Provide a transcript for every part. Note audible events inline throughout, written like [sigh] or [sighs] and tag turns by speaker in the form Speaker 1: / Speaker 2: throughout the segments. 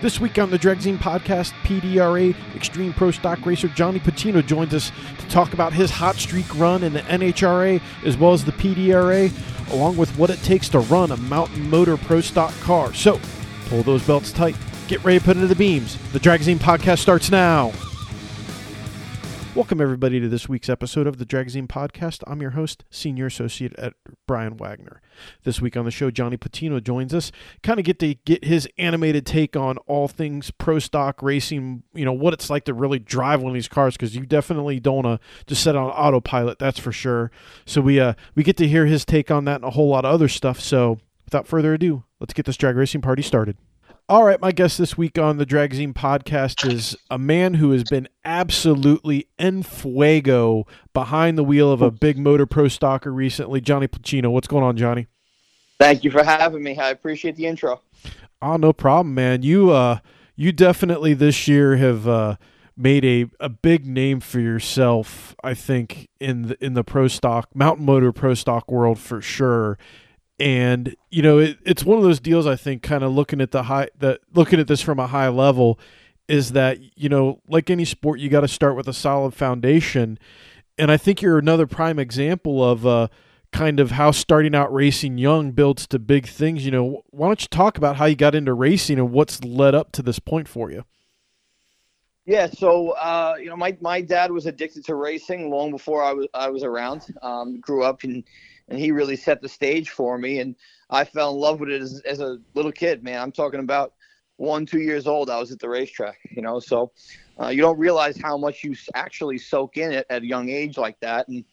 Speaker 1: This week on the Dragzine podcast, PDRA Extreme Pro Stock Racer Johnny Pluchino joins us to talk about his hot streak run in the NHRA as well as the PDRA, along with what it takes to run a Mountain Motor Pro Stock car. So, pull those belts tight, get ready to put into the beams. The Dragzine podcast starts now. Welcome, everybody, to this week's episode of the Dragzine Podcast. I'm your host, Senior Associate at Brian Wagner. This week on the show, Johnny Pluchino joins us, kind of get to get his animated take on all things pro stock racing, you know, what it's like to really drive one of these cars, because you definitely don't to just set on autopilot, that's for sure. So we, uh, we get to hear his take on that and a whole lot of other stuff. So without further ado, let's get this drag racing party started. All right, my guest this week on the Dragzine podcast is a man who has been absolutely en fuego behind the wheel of a big motor pro stocker recently, Johnny Pluchino. What's going on, Johnny?
Speaker 2: Thank you for having me. I appreciate the intro.
Speaker 1: Oh, no problem, man. You uh you definitely this year have uh made a, a big name for yourself, I think, in the in the pro stock mountain motor pro stock world for sure and you know it, it's one of those deals i think kind of looking at the high that looking at this from a high level is that you know like any sport you got to start with a solid foundation. And i think you're another prime example of uh kind of how starting out racing young builds to big things. You know why don't you talk about how you got into racing and what's led up to this point for you?
Speaker 2: Yeah, so uh, you know, my, my dad was addicted to racing long before I was I was around. Um, grew up in and he really set the stage for me. And I fell in love with it as, as a little kid, man. I'm talking about one, two years old. I was at the racetrack, you know. So uh, you don't realize how much you actually soak in it at a young age like that. And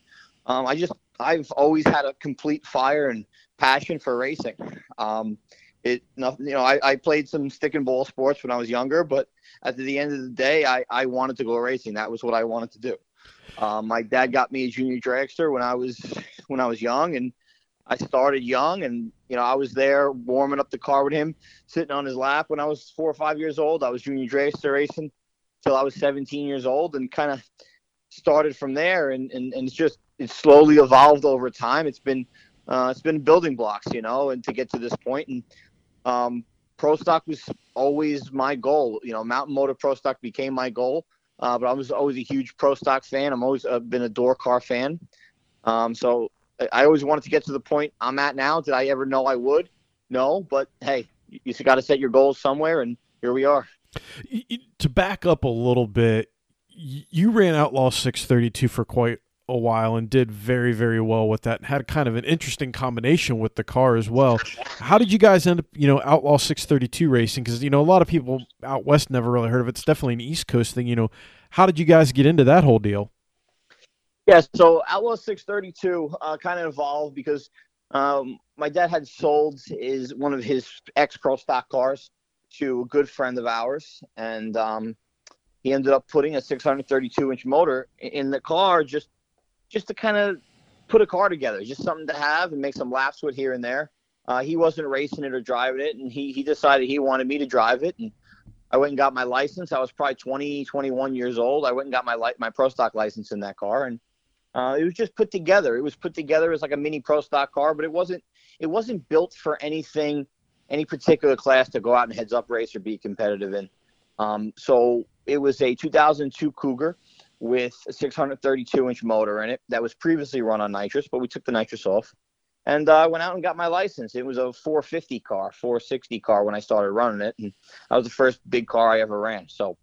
Speaker 2: um, I just, I've always had a complete fire and passion for racing. Um, it, you know, I, I played some stick and ball sports when I was younger, but at the end of the day, I, I wanted to go racing. That was what I wanted to do. Um, my dad got me a junior dragster when I was when I was young, and I started young, and you know I was there warming up the car with him, sitting on his lap when I was four or five years old. I was junior dragster racing till I was 17 years old, and kind of started from there, and, and and it's just it's slowly evolved over time. It's been uh, it's been building blocks, you know, and to get to this point, and um, pro stock was always my goal. You know, mountain motor pro stock became my goal. Uh, but I was always a huge pro stock fan. I'm always uh, been a door car fan. Um, so I always wanted to get to the point I'm at now. Did I ever know I would? No, but hey, you, you got to set your goals somewhere, and here we are.
Speaker 1: To back up a little bit, you ran Outlaw 632 for quite a while and did very very well with that had kind of an interesting combination with the car as well how did you guys end up you know outlaw 632 racing because you know a lot of people out west never really heard of it it's definitely an east coast thing you know how did you guys get into that whole deal
Speaker 2: yeah so outlaw 632 uh, kind of evolved because um, my dad had sold his one of his ex pro stock cars to a good friend of ours and um, he ended up putting a 632 inch motor in the car just just to kind of put a car together, just something to have and make some laps with here and there. Uh, he wasn't racing it or driving it, and he he decided he wanted me to drive it. And I went and got my license. I was probably 20, 21 years old. I went and got my li- my pro stock license in that car, and uh, it was just put together. It was put together as like a mini pro stock car, but it wasn't it wasn't built for anything, any particular class to go out and heads up race or be competitive in. Um, so it was a 2002 Cougar with a 632 inch motor in it that was previously run on nitrous, but we took the nitrous off. And I uh, went out and got my license. It was a 450 car, 460 car when I started running it. And that was the first big car I ever ran. So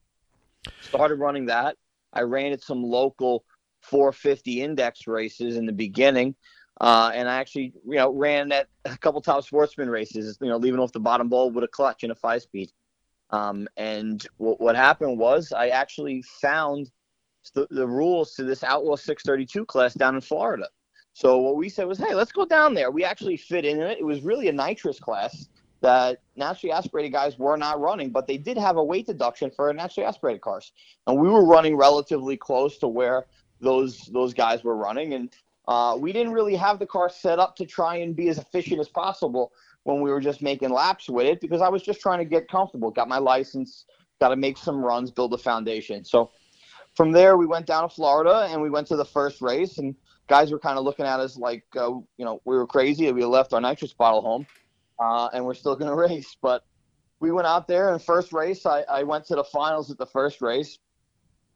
Speaker 2: started running that. I ran at some local 450 index races in the beginning. Uh, and I actually, you know, ran at [laughs] a couple top sportsman races, you know, leaving off the bottom bulb with a clutch and a five speed. Um, and w- what happened was I actually found the, the rules to this Outlaw 632 class down in Florida. So what we said was, hey, let's go down there. We actually fit in it. It was really a nitrous class that naturally aspirated guys were not running, but they did have a weight deduction for naturally aspirated cars, and we were running relatively close to where those those guys were running, and uh, we didn't really have the car set up to try and be as efficient as possible when we were just making laps with it because I was just trying to get comfortable, got my license, got to make some runs, build a foundation. So from there, we went down to Florida and we went to the first race, and guys were kind of looking at us like, uh, you know, we were crazy. We left our nitrous bottle home, uh, and we're still going [laughs] to race. But we went out there and first race. I, I went to the finals at the first race.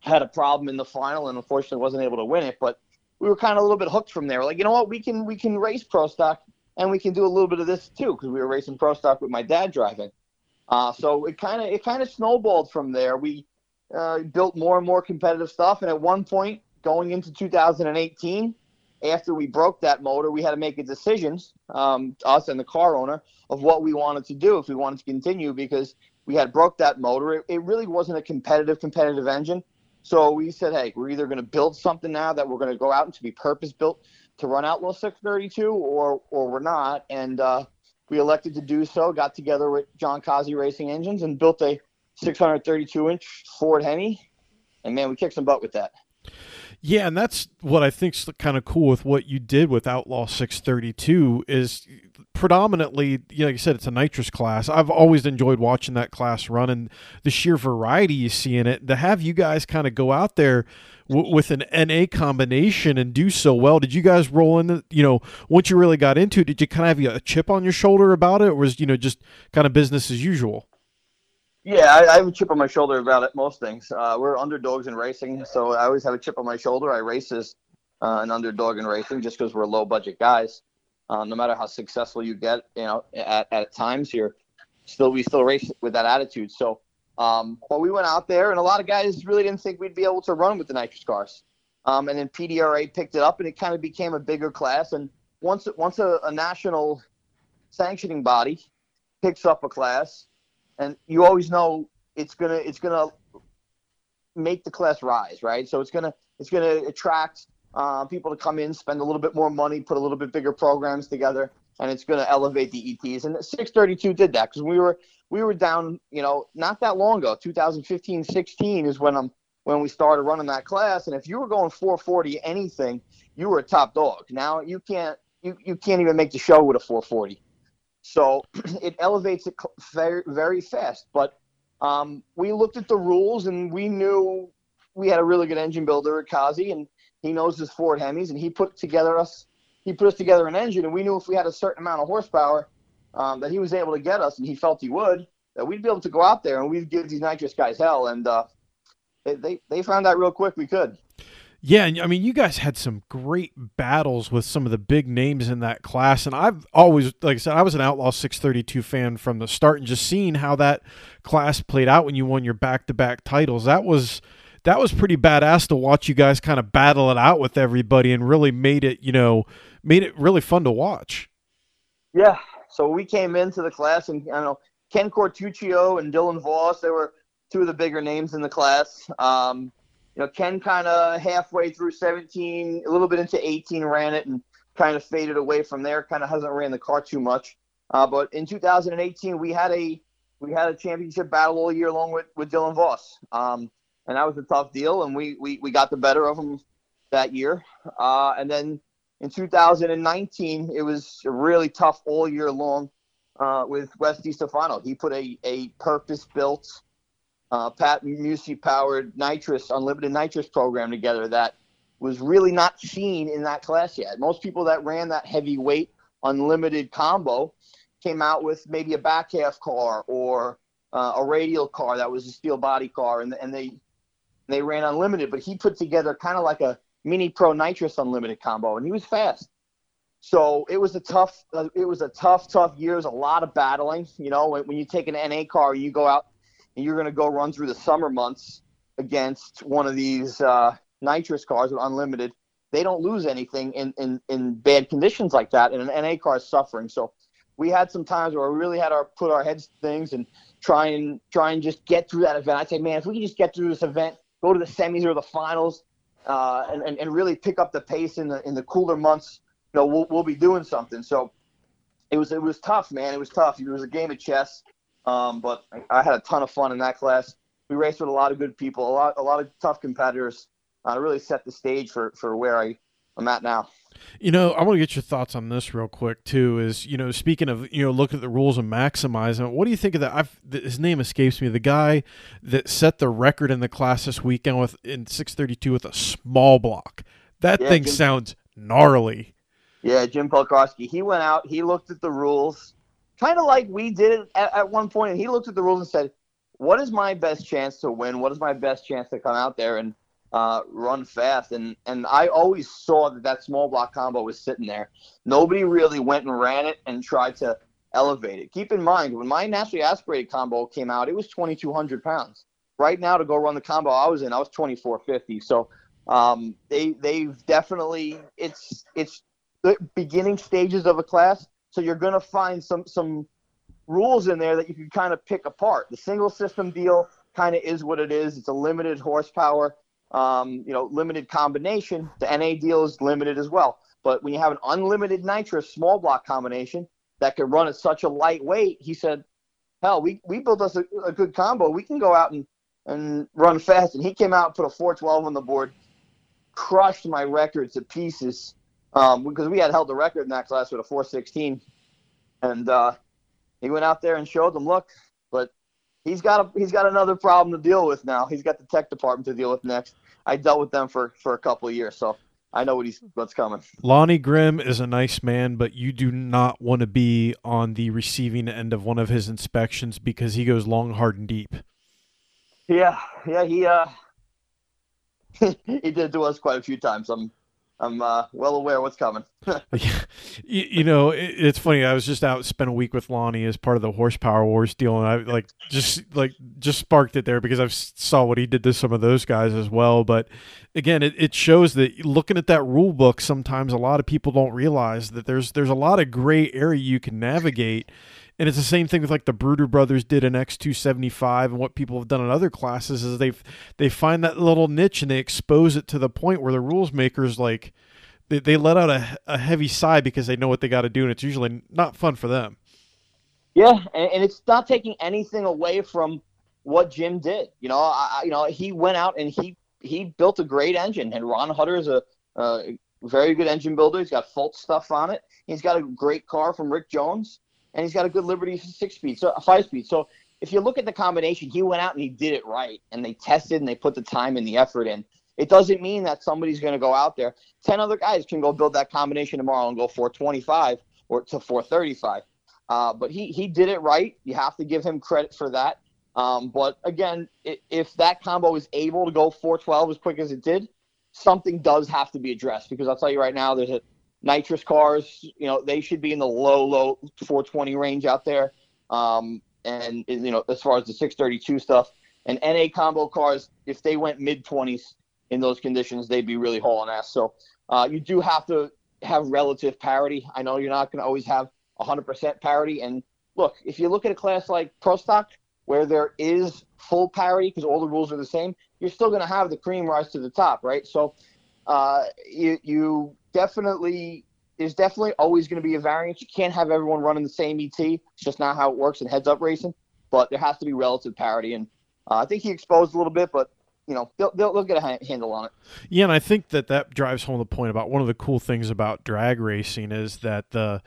Speaker 2: Had a problem in the final and unfortunately wasn't able to win it. But we were kind of a little bit hooked from there. Like, you know what, we can we can race pro stock and we can do a little bit of this too because we were racing pro stock with my dad driving. Uh, so it kind of it kind of snowballed from there. We uh, built more and more competitive stuff, and at one point, going into 2018, after we broke that motor, we had to make a decision, um, us and the car owner, of what we wanted to do if we wanted to continue because we had broke that motor. It, it really wasn't a competitive competitive engine. So we said, hey, we're either going to build something now that we're going to go out and to be purpose built to run Outlaw 632, or or we're not. And uh, we elected to do so. Got together with Jon Kaase Racing Engines and built a 632 inch Ford Hemi, and man, we kicked some butt with that.
Speaker 1: Yeah, and that's what I think's kind of cool with what you did with Outlaw 632 is predominantly, you know, like you said, it's a nitrous class. I've always enjoyed watching that class run and the sheer variety you see in it. To have you guys kind of go out there w- with an NA combination and do so well, did you guys roll in? The, you know, once you really got into it, did you kind of have a chip on your shoulder about it, or was you know just kind of business as usual?
Speaker 2: Yeah, I, I, have a chip on my shoulder about it, most things. Uh, we're underdogs in racing, so I always have a chip on my shoulder. I race as uh, an underdog in racing just because we're low budget guys. Uh, no matter how successful you get, you know, at, at times here, still we still race with that attitude. So, um, we went out there, and a lot of guys really didn't think we'd be able to run with the nitrous cars. Um, and then PDRA picked it up, and it kind of became a bigger class. And once once a, a national sanctioning body picks up a class, and you always know it's gonna it's gonna make the class rise, right? So it's gonna it's gonna attract uh, people to come in, spend a little bit more money, put a little bit bigger programs together, and it's gonna elevate the ETs. And 632 did that because we were we were down, you know, not that long ago, 2015, 16 is when I'm when we started running that class. And if you were going 440 anything, you were a top dog. Now you can't you, you can't even make the show with a 440. So [clears throat] it elevates it very, very fast. But um, we looked at the rules and we knew we had a really good engine builder at Kaase, and he knows his Ford Hemis, and he put together us. He put us together an engine, and we knew if we had a certain amount of horsepower um, that he was able to get us, and he felt he would, that we'd be able to go out there and we'd give these nitrous guys hell. And uh, they, they they found out real quick we could.
Speaker 1: Yeah, and I mean, you guys had some great battles with some of the big names in that class, and I've always, like I said, I was an Outlaw 632 fan from the start, and just seeing how that class played out when you won your back-to-back titles, that was that was pretty badass to watch you guys kind of battle it out with everybody, and really made it, you know, made it really fun to watch.
Speaker 2: Yeah, so we came into the class, and I know Ken Cortuccio and Dylan Voss, they were two of the bigger names in the class. Um, you know, Ken kind of halfway through 17, a little bit into 18, ran it and kind of faded away from there. Kind of hasn't ran the car too much. Uh, but in 2018, we had a we had a championship battle all year long with, with Dylan Voss, um, and that was a tough deal. And we we, we got the better of him that year. Uh, and then in 2019, it was really tough all year long uh, with Wes Stefano. He put a a purpose built uh, Pat Musi powered nitrous, unlimited nitrous program together that was really not seen in that class yet. Most people that ran that heavyweight unlimited combo came out with maybe a back half car or uh, a radial car that was a steel body car, and, and they they ran unlimited. But he put together kind of like a mini pro nitrous unlimited combo, and he was fast. So it was a tough, uh, it was a tough, tough year. It was a lot of battling. You know, when, when you take an NA car, you go out and you're going to go run through the summer months against one of these uh, nitrous cars with unlimited, they don't lose anything in, in, in bad conditions like that. And an NA car is suffering. So we had some times where we really had to put our heads to things and try and try and just get through that event. I'd say, man, if we can just get through this event, go to the semis or the finals, uh, and, and, and really pick up the pace in the in the cooler months, you know, we'll, we'll be doing something. So it was it was tough, man. It was tough. It was a game of chess. Um, but I had a ton of fun in that class. We raced with a lot of good people, a lot, a lot of tough competitors. Uh, really set the stage for, for where I, I'm at now.
Speaker 1: You know, I want to get your thoughts on this real quick too. Is you know, speaking of you know, look at the rules and maximize them. What do you think of that? I've, his name escapes me. The guy that set the record in the class this weekend with in 632 with a small block. That yeah, thing Jim, sounds gnarly.
Speaker 2: Yeah, Jim Polkowski. He went out. He looked at the rules kind of like we did it at, at one point, and he looked at the rules and said, "What is my best chance to win? What is my best chance to come out there and uh, run fast?" And and I always saw that that small block combo was sitting there. Nobody really went and ran it and tried to elevate it. Keep in mind when my naturally aspirated combo came out, it was 2,200 pounds. Right now, to go run the combo I was in, I was 2,450. So um, they they've definitely it's it's the beginning stages of a class so you're to find some some rules in there that you can kind of pick apart. The single system deal kind of is what it is. It's a limited horsepower, um, you know, limited combination. The NA deal is limited as well. But when you have an unlimited nitrous small block combination that can run at such a light weight, he said, hell, we, we built us a, a good combo. We can go out and, and run fast. And he came out and put a 412 on the board, crushed my record to pieces um, because we had held the record in that class with a 416, and uh, he went out there and showed them, look, he's got a, he's got another problem to deal with now. He's got the tech department to deal with next. I dealt with them for for a couple of years, so I know what he's what's coming.
Speaker 1: Lonnie Grimm is a nice man, but you do not want to be on the receiving end of one of his inspections because he goes long, hard, and deep.
Speaker 2: Yeah, yeah, he uh, [laughs] he did to us quite a few times. I'm I'm uh, well aware what's coming. [laughs]
Speaker 1: you, you, know, it, it's funny. I was just out spent a week with Lonnie as part of the horsepower wars deal, and I like just like just sparked it there because I saw what he did to some of those guys as well. But again, it, it shows that looking at that rule book, sometimes a lot of people don't realize that there's there's a lot of gray area you can navigate and it's the same thing with like the Bruder brothers did in X275 and what people have done in other classes is they they find that little niche and they expose it to the point where the rules makers like they, they let out a, a heavy sigh because they know what they got to do and it's usually not fun for them.
Speaker 2: Yeah, and, and, it's not taking anything away from what Jim did. You know, I, you know he went out and he he built a great engine and Ron Hutter is a, a very good engine builder. He's got Fultz stuff on it. He's got a great car from Rick Jones and he's got a good Liberty six speed, so five speed. So if you look at the combination, he went out and he did it right, and they tested and they put the time and the effort in. It doesn't mean that somebody's going to go out there. Ten other guys can go build that combination tomorrow and go 425 or to 435. Uh, but he he did it right. You have to give him credit for that. Um, but again, it, if that combo is able to go 412 as quick as it did, something does have to be addressed because I'll tell you right now, there's a nitrous cars, you know, they should be in the low, low 420 range out there. Um, and, you know, as far as the 632 stuff and NA combo cars, if they went mid 20s in those conditions, they'd be really hauling ass. So uh, you do have to have relative parity. I know you're not going to always have 100% parity. And look, if you look at a class like Pro Stock, where there is full parity because all the rules are the same, you're still going to have the cream rise to the top, right? So uh, you, you definitely there's definitely always going to be a variance. You can't have everyone running the same ET. It's just not how it works in heads up racing. But there has to be relative parity, and uh, I think he exposed a little bit, but you know they'll, they'll, they'll get a handle on it.
Speaker 1: Yeah, and I think that that drives home the point about one of the cool things about drag racing is that the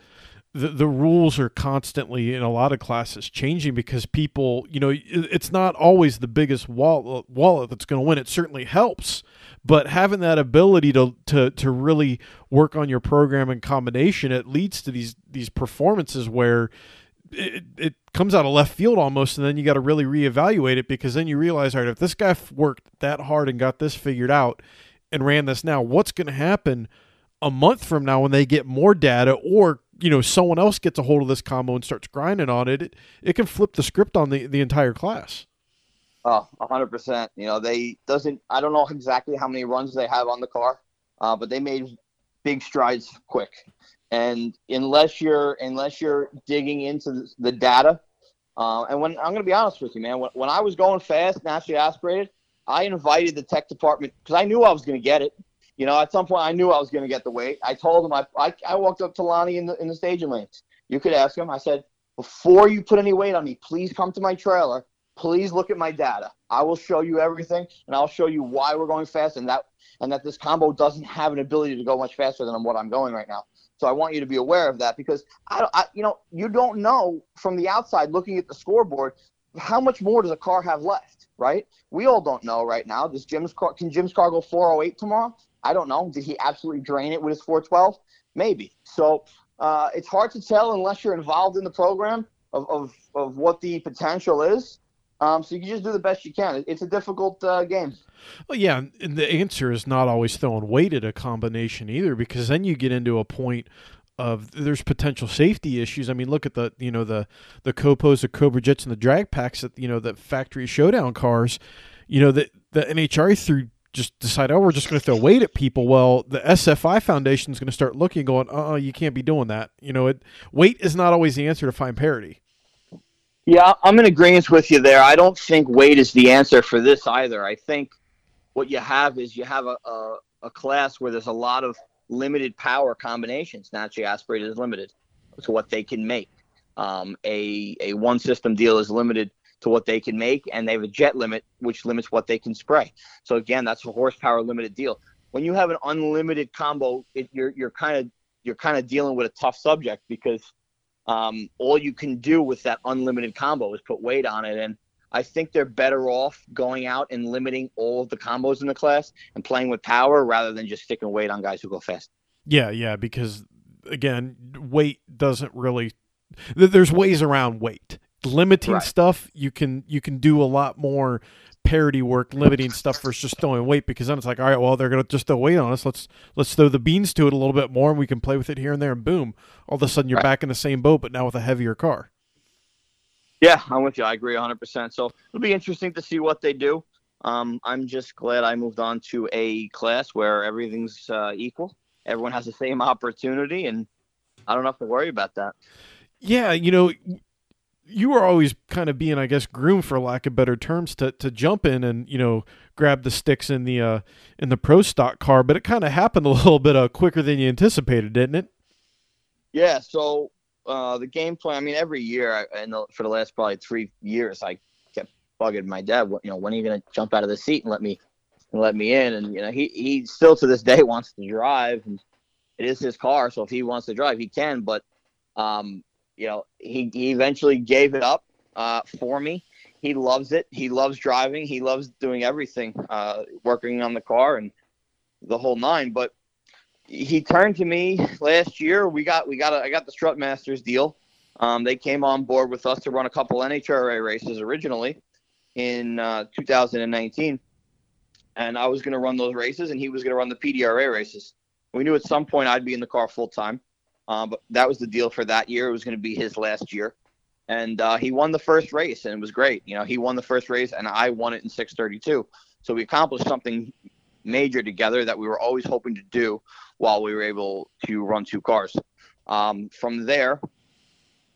Speaker 1: the, the rules are constantly in a lot of classes changing because people, you know, it's not always the biggest wallet, wallet that's going to win. It certainly helps, but having that ability to, to, to really work on your program and combination, it leads to these, these performances where it, it comes out of left field almost. And then you got to really reevaluate it because then you realize, all right, if this guy worked that hard and got this figured out and ran this now, what's going to happen a month from now when they get more data or you know someone else gets a hold of this combo and starts grinding on it, it, it can flip the script on the, the entire class.
Speaker 2: Oh, hundred percent. You know, they doesn't. I don't know exactly how many runs they have on the car, uh, but they made big strides quick. And unless you're unless you're digging into the data, uh, and when I'm going to be honest with you, man, when, when I was going fast, naturally aspirated, I invited the tech department because I knew I was going to get it. You know, at some point I knew I was going to get the weight. I told him I, I, I walked up to Lonnie in the in the staging lanes. You could ask him. I said, before you put any weight on me, please come to my trailer. Please look at my data. I will show you everything, and I'll show you why we're going fast, and that and that this combo doesn't have an ability to go much faster than what I'm going right now. So I want you to be aware of that because I, I you know, you don't know from the outside looking at the scoreboard how much more does a car have left, right? We all don't know right now. Does Jim's car can Jim's car go 408 tomorrow? I don't know. Did he absolutely drain it with his 412? Maybe. So uh, it's hard to tell unless you're involved in the program of, of, of what the potential is. Um, so you can just do the best you can. It's a difficult uh, game.
Speaker 1: Well, yeah, and the answer is not always throwing weight at a combination either, because then you get into a point of there's potential safety issues. I mean, look at the you know the the Copos, the Cobra Jets, and the Drag Paks that you know the factory showdown cars. You know the the NHRA through just decide, oh, we're just going to throw weight at people. Well, the SFI Foundation is going to start looking, going, oh, you can't be doing that. You know, it weight is not always the answer to find parity.
Speaker 2: Yeah, I'm in agreement with you there. I don't think weight is the answer for this either. I think what you have is you have a, a, a class where there's a lot of limited power combinations. Naturally aspirated is limited to what they can make. Um, a a one system deal is limited to what they can make, and they have a jet limit which limits what they can spray. So again, that's a horsepower limited deal. When you have an unlimited combo, it, you're you're kind of you're kind of dealing with a tough subject because um, all you can do with that unlimited combo is put weight on it. And I think they're better off going out and limiting all of the combos in the class and playing with power rather than just sticking weight on guys who go fast.
Speaker 1: Yeah, yeah, because again, weight doesn't really. There's ways around weight. Limiting right. stuff, you can you can do a lot more parity work limiting stuff versus just throwing weight because then it's like all right well they're gonna just throw weight on us. Let's let's throw the beans to it a little bit more and we can play with it here and there and boom all of a sudden you're right. back in the same boat but now with a heavier car.
Speaker 2: Yeah i'm with you. I agree 100% so it'll be interesting to see what they do. Um, i'm just glad i moved on to a class where everything's uh, equal. Everyone has the same [laughs] opportunity and i don't have to worry about that.
Speaker 1: Yeah you know you were always kind of being, I guess, groomed for lack of better terms to, to jump in and you know grab the sticks in the uh, in the pro stock car, but it kind of happened a [laughs] little bit uh, quicker than you anticipated, didn't it?
Speaker 2: Yeah. So uh, the game plan. I mean, every year, I, and for the last probably three years, I kept bugging my dad. You know, when are you going to jump out of the seat and let me and let me in? And you know, he he still to this day wants to drive, and it is his car, so if he wants to drive, he can. But um, you know, he, he eventually gave it up uh, for me. He loves it. He loves driving. He loves doing everything, uh, working on the car and the whole nine. But he turned to me last year. We got we got a, I got the Strutmasters deal. Um, they came on board with us to run a couple NHRA races originally in uh, 2019, and I was going to run those races, and he was going to run the PDRA races. We knew at some point I'd be in the car full time. Uh, but that was the deal for that year. It was going to be his last year, and uh, he won the first race, and it was great. You know, he won the first race, and I won it in 6:32. So we accomplished something major together that we were always hoping to do while we were able to run two cars. Um, from there,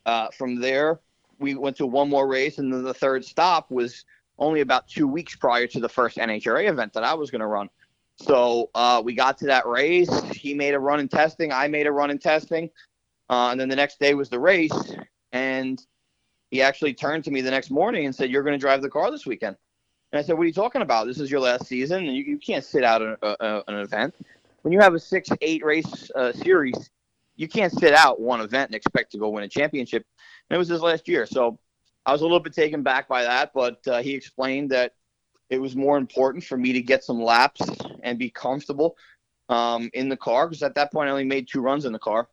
Speaker 2: uh, from there, we went to one more race, and then the third stop was only about two weeks prior to the first NHRA event that I was going to run. So uh, we got to that race. He made a run in testing. I made a run in testing. Uh, and then the next day was the race. And he actually turned to me the next morning and said, You're going to drive the car this weekend. And I said, What are you talking about? This is your last season. And you, you can't sit out a, a, an event. When you have a six, eight race uh, series, you can't sit out one event and expect to go win a championship. And it was his last year. So I was a little bit taken back by that. But uh, he explained that it was more important for me to get some laps and be comfortable um, in the car because at that point I only made two runs in the car,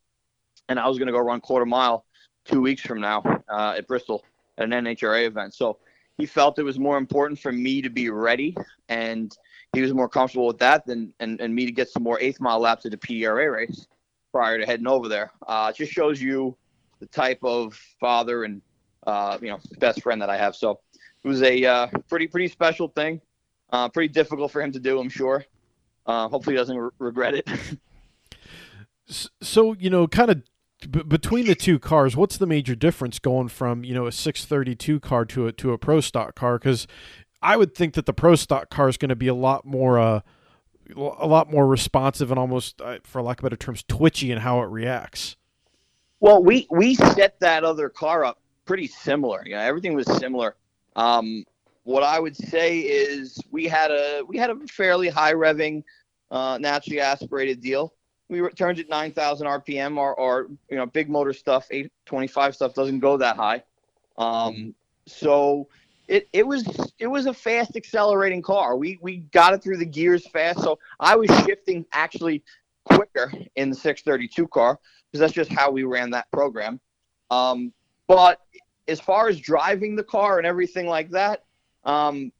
Speaker 2: and I was going to go run quarter mile two weeks from now uh, at Bristol at an NHRA event. So he felt it was more important for me to be ready, and he was more comfortable with that than and, and me to get some more eighth mile laps at the PDRA race prior to heading over there. Uh, it just shows you the type of father and uh, you know best friend that I have. So it was a uh, pretty pretty special thing. Uh, pretty difficult for him to do, I'm sure. Uh, hopefully, he doesn't re- regret it. [laughs]
Speaker 1: so you know, kind of b- between the two cars, what's the major difference going from you know a 632 car to a to a pro stock car? Because I would think that the pro stock car is going to be a lot more uh, a lot more responsive and almost, uh, for lack of better terms, twitchy in how it reacts.
Speaker 2: Well, we we set that other car up pretty similar. You know, everything was similar. Um, what I would say is we had a we had a fairly high revving, uh, naturally aspirated deal. We turned at 9,000 RPM. Our, our you know big motor stuff, 825 stuff doesn't go that high. Um, so it, it was it was a fast accelerating car. We we got it through the gears fast. So I was shifting actually quicker in the 632 car because that's just how we ran that program. Um, but as far as driving the car and everything like that, um,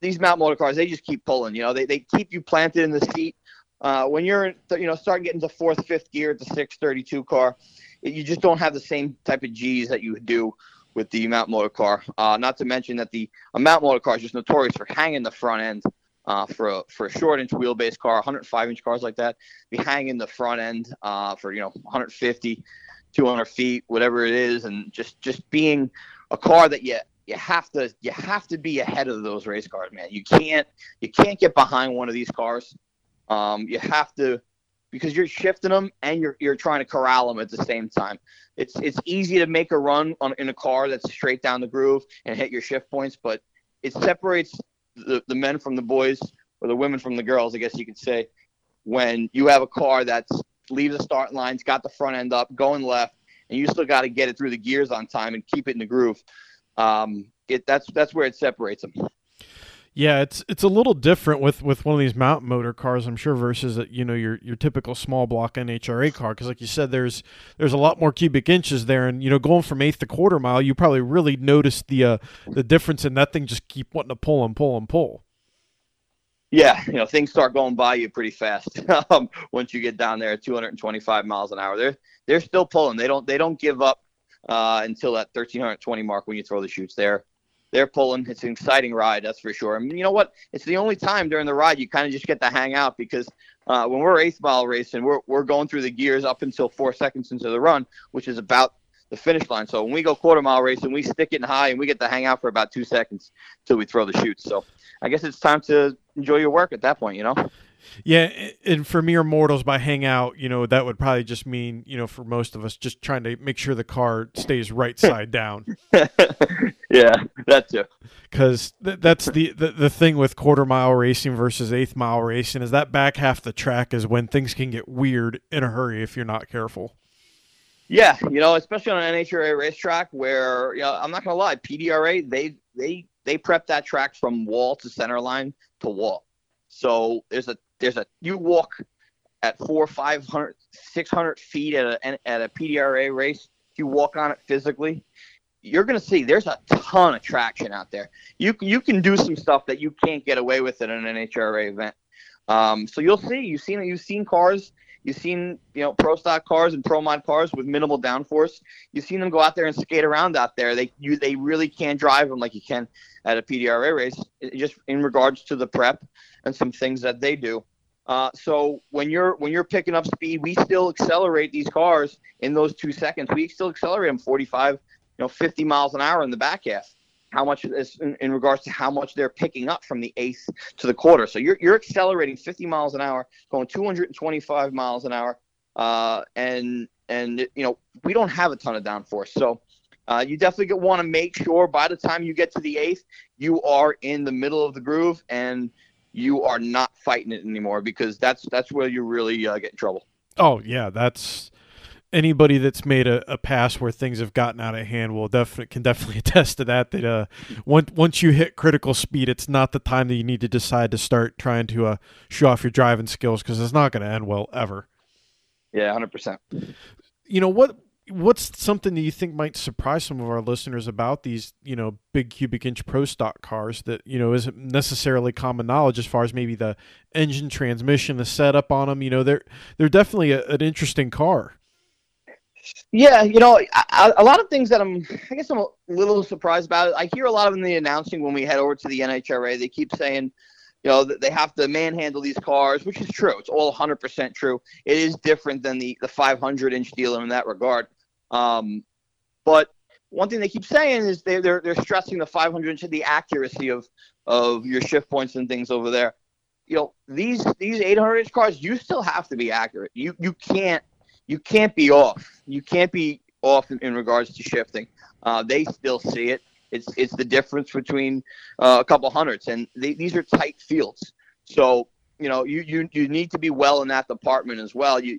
Speaker 2: these mount motor cars, they just keep pulling. You know, they, they keep you planted in the seat. Uh, when you're, you know, start getting to fourth, fifth gear at the 632 car, you just don't have the same type of G's that you do with the mount motor car. Uh, not to mention that the mount motor car is just notorious for hanging the front end. Uh, for a for a short inch wheelbase car, 105 inch cars like that, be hanging the front end uh, for you know 150, 200 feet, whatever it is, and just just being a car that you you have to you have to be ahead of those race cars, man. You can't you can't get behind one of these cars. Um, you have to because you're shifting them and you're you're trying to corral them at the same time. It's it's easy to make a run on in a car that's straight down the groove and hit your shift points, but it separates the, the men from the boys or the women from the girls, I guess you could say, when you have a car that's leaves the starting lines, got the front end up, going left, and you still got to get it through the gears on time and keep it in the groove. Um, it that's that's where it separates them.
Speaker 1: Yeah, it's it's a little different with, with one of these mount motor cars, I'm sure, versus you know your your typical small block NHRA car. Because like you said, there's there's a lot more cubic inches there, and you know going from eighth to quarter mile, you probably really notice the uh, the difference in that thing. Just keep wanting to pull and pull and pull.
Speaker 2: Yeah, you know things start going by you pretty fast [laughs] um, once you get down there at 225 miles an hour. They're they're still pulling. They don't they don't give up uh, until that 1320 mark when you throw the chutes there. They're pulling. It's an exciting ride, that's for sure. Mean, you know what? It's the only time during the ride you kind of just get to hang out because uh, when we're eighth mile racing, we're, we're going through the gears up until four seconds into the run, which is about the finish line. So when we go quarter mile racing, we stick it in high and we get to hang out for about two seconds until we throw the chutes. So I guess it's time to enjoy your work at that point, you know?
Speaker 1: Yeah, and for mere mortals, by hang out, you know, that would probably just mean, you know, for most of us, just trying to make sure the car stays right [laughs] side down. [laughs]
Speaker 2: yeah, that too.
Speaker 1: Because th- that's the, the the thing with quarter mile racing versus eighth mile racing is that back half the track is when things can get weird in a hurry if you're not careful.
Speaker 2: Yeah, you know, especially on an NHRA racetrack where, you know, I'm not gonna lie, PDRA they they they prep that track from wall to center line to wall. So there's a there's a you walk at four, five hundred, six hundred feet at a at a PDRA race. You walk on it physically, you're to see there's a ton of traction out there. You you can do some stuff that you can't get away with at an NHRA event. Um, so you'll see. You've seen you've seen cars. You've seen you know pro stock cars and pro mod cars with minimal downforce. You've seen them go out there and skate around out there. They you they really can't drive them like you can at a PDRA race. Just in regards to the prep and some things that they do. Uh, so when you're when you're picking up speed, we still accelerate these cars in those two seconds. We still accelerate them 45, you know, 50 miles an hour in the back half. How much is in, in regards to how much they're picking up from the eighth to the quarter. So you're you're accelerating 50 miles an hour, going 225 miles an hour, uh, and and you know we don't have a ton of downforce. So uh, you definitely want to make sure by the time you get to the eighth, you are in the middle of the groove and you are not fighting it anymore because that's that's where you really uh, get in trouble.
Speaker 1: Oh yeah, that's anybody that's made a, a, pass where things have gotten out of hand will definitely can definitely [laughs] attest to that. That uh, once once you hit critical speed, it's not the time that you need to decide to start trying to uh, show off your driving skills because it's not going to end well ever.
Speaker 2: Yeah, hundred percent.
Speaker 1: You know what? what's something that you think might surprise some of our listeners about these, you know, big cubic inch pro stock cars that, you know, isn't necessarily common knowledge as far as maybe the engine transmission, the setup on them, you know, they're they're definitely a, an interesting car.
Speaker 2: Yeah, you know, a, lot of things that I'm, I guess I'm a little surprised about. I hear a lot of in the announcing when we head over to the NHRA. They keep saying, you know, that they have to manhandle these cars, which is true. It's all 100% true. It is different than the the 500 inch dealer in that regard. Um, but one thing they keep saying is they, they're they're stressing the 500 to the accuracy of of your shift points and things over there. You know these these 800 inch cars, you still have to be accurate. You you can't you can't be off. You can't be off in, in regards to shifting. Uh, they still see it. It's it's the difference between uh, a couple hundreds, and they, these are tight fields. So you know you, you you need to be well in that department as well. You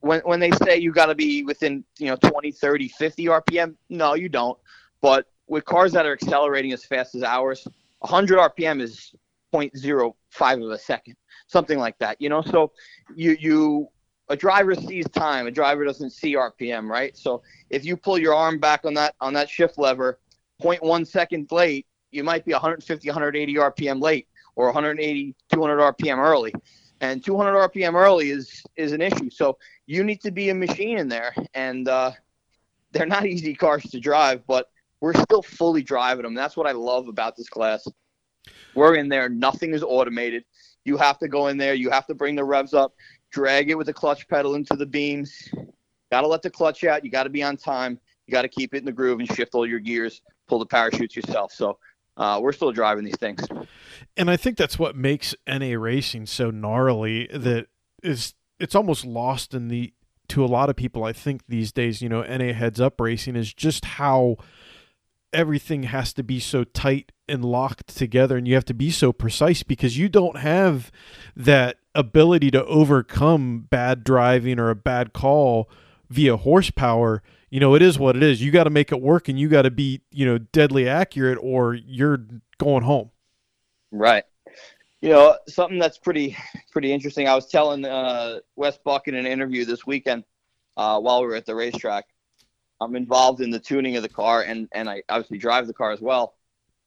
Speaker 2: when when they say you got to be within you know 20 30 50 rpm no you don't but with cars that are accelerating as fast as ours 100 rpm is 0.05 of a second something like that you know so you you a driver sees time, a driver doesn't see RPM, right? So if you pull your arm back on that on that shift lever 0.1 second late, you might be 150, 180 RPM late or 180, 200 RPM early. And 200 RPM early is is an issue. So you need to be a machine in there, and uh, they're not [laughs] easy cars to drive, but we're still fully driving them. That's what I love about this class. We're in there. Nothing is automated. You have to go in there. You have to bring the revs up, drag it with the clutch pedal into the beams. Got to let the clutch out. You got to be on time. You got to keep it in the groove and shift all your gears. Pull the parachutes yourself. So uh, we're still driving these things.
Speaker 1: And I think that's what makes NA racing so gnarly. That is, it's almost lost in the to a lot of people. I think these days, you know, NA heads up racing is just how everything has to be so tight and locked together and you have to be so precise because you don't have that ability to overcome bad driving or a bad call via horsepower you know it is what it is. You got to make it work and you got to be you know deadly accurate or you're going home.
Speaker 2: Right. You know something that's pretty pretty interesting. I was telling uh, wes buck in an interview this weekend uh, while we were at the racetrack. I'm involved in the tuning of the car and and i obviously drive the car as well.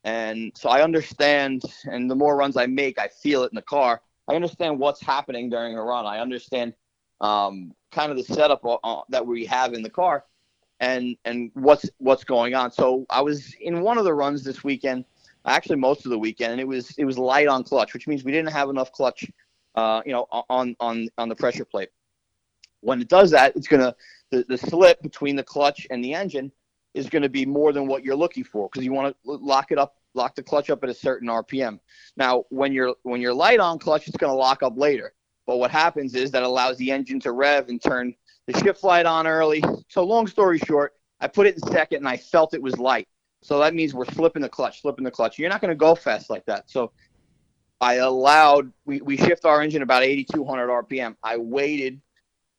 Speaker 2: And so I understand, and the more runs I make, I feel it in the car. I understand what's happening during a run. I understand um, kind of the setup uh, that we have in the car, and and what's what's going on. So I was in one of the runs this weekend, actually most of the weekend, and it was it was light on clutch, which means we didn't have enough clutch, uh, you know, on on on the pressure plate. When it does that, it's gonna the, the slip between the clutch and the engine is going to be more than what you're looking for because you want to lock it up, lock the clutch up at a certain RPM. Now, when you're when you're light on clutch, it's going to lock up later. But what happens is that allows the engine to rev and turn the shift light on early. So long story short, I put it in second and I felt it was light. So that means we're slipping the clutch, slipping the clutch. You're not going to go fast like that. So I allowed we, we shift our engine about 8200 RPM. I waited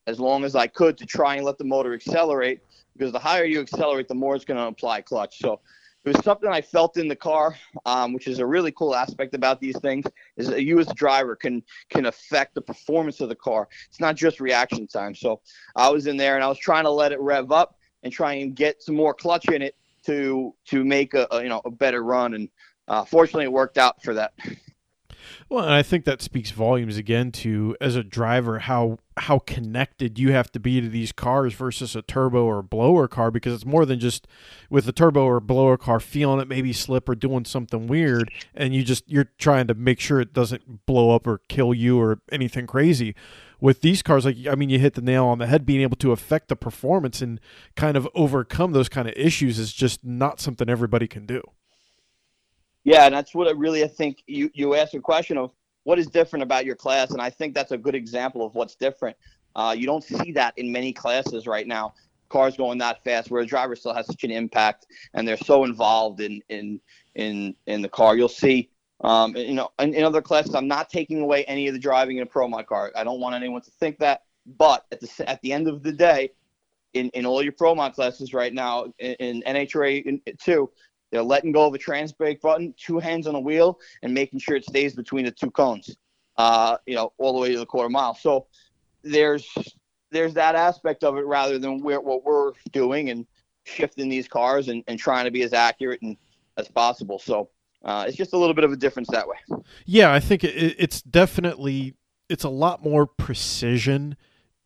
Speaker 2: as long as I could to try and let the motor accelerate because the higher you accelerate, the more it's going to apply clutch. So it was something I felt in the car, um, which is a really cool aspect about these things. Is that you as a driver can can affect the performance of the car. It's not just reaction time. So I was in there and I was trying to let it rev up and try and get some more clutch in it to to make a, a you know a better run. And uh, fortunately, it worked out for that.
Speaker 1: Well, and I think that speaks volumes again to as a driver how how connected you have to be to these cars versus a turbo or blower car because it's more than just with a turbo or blower car feeling it maybe slip or doing something weird and you just you're trying to make sure it doesn't blow up or kill you or anything crazy. With these cars, like I mean, you hit the nail on the head. Being able to affect the performance and kind of overcome those kind of issues is just not something everybody can do.
Speaker 2: Yeah, and that's what I really I think you you asked a question of what is different about your class, and I think that's a good example of what's different. Uh, you don't see that in many classes right now. Cars going that fast, where a driver still has such an impact, and they're so involved in in in in the car. You'll see, um, you know, in, in other classes, I'm not taking away any of the driving in a pro mod car. I don't want anyone to think that. But at the at the end of the day, in, in all your pro mod classes right now, in, in NHRA two, they're letting go of a trans brake button, two hands on the wheel, and making sure it stays between the two cones. Uh, you know, all the way to the quarter mile. So there's there's that aspect of it rather than we're, what we're doing and shifting these cars and, and trying to be as accurate and as possible. So uh, it's just a little bit of a difference that way.
Speaker 1: Yeah, I think it, it's definitely it's a lot more precision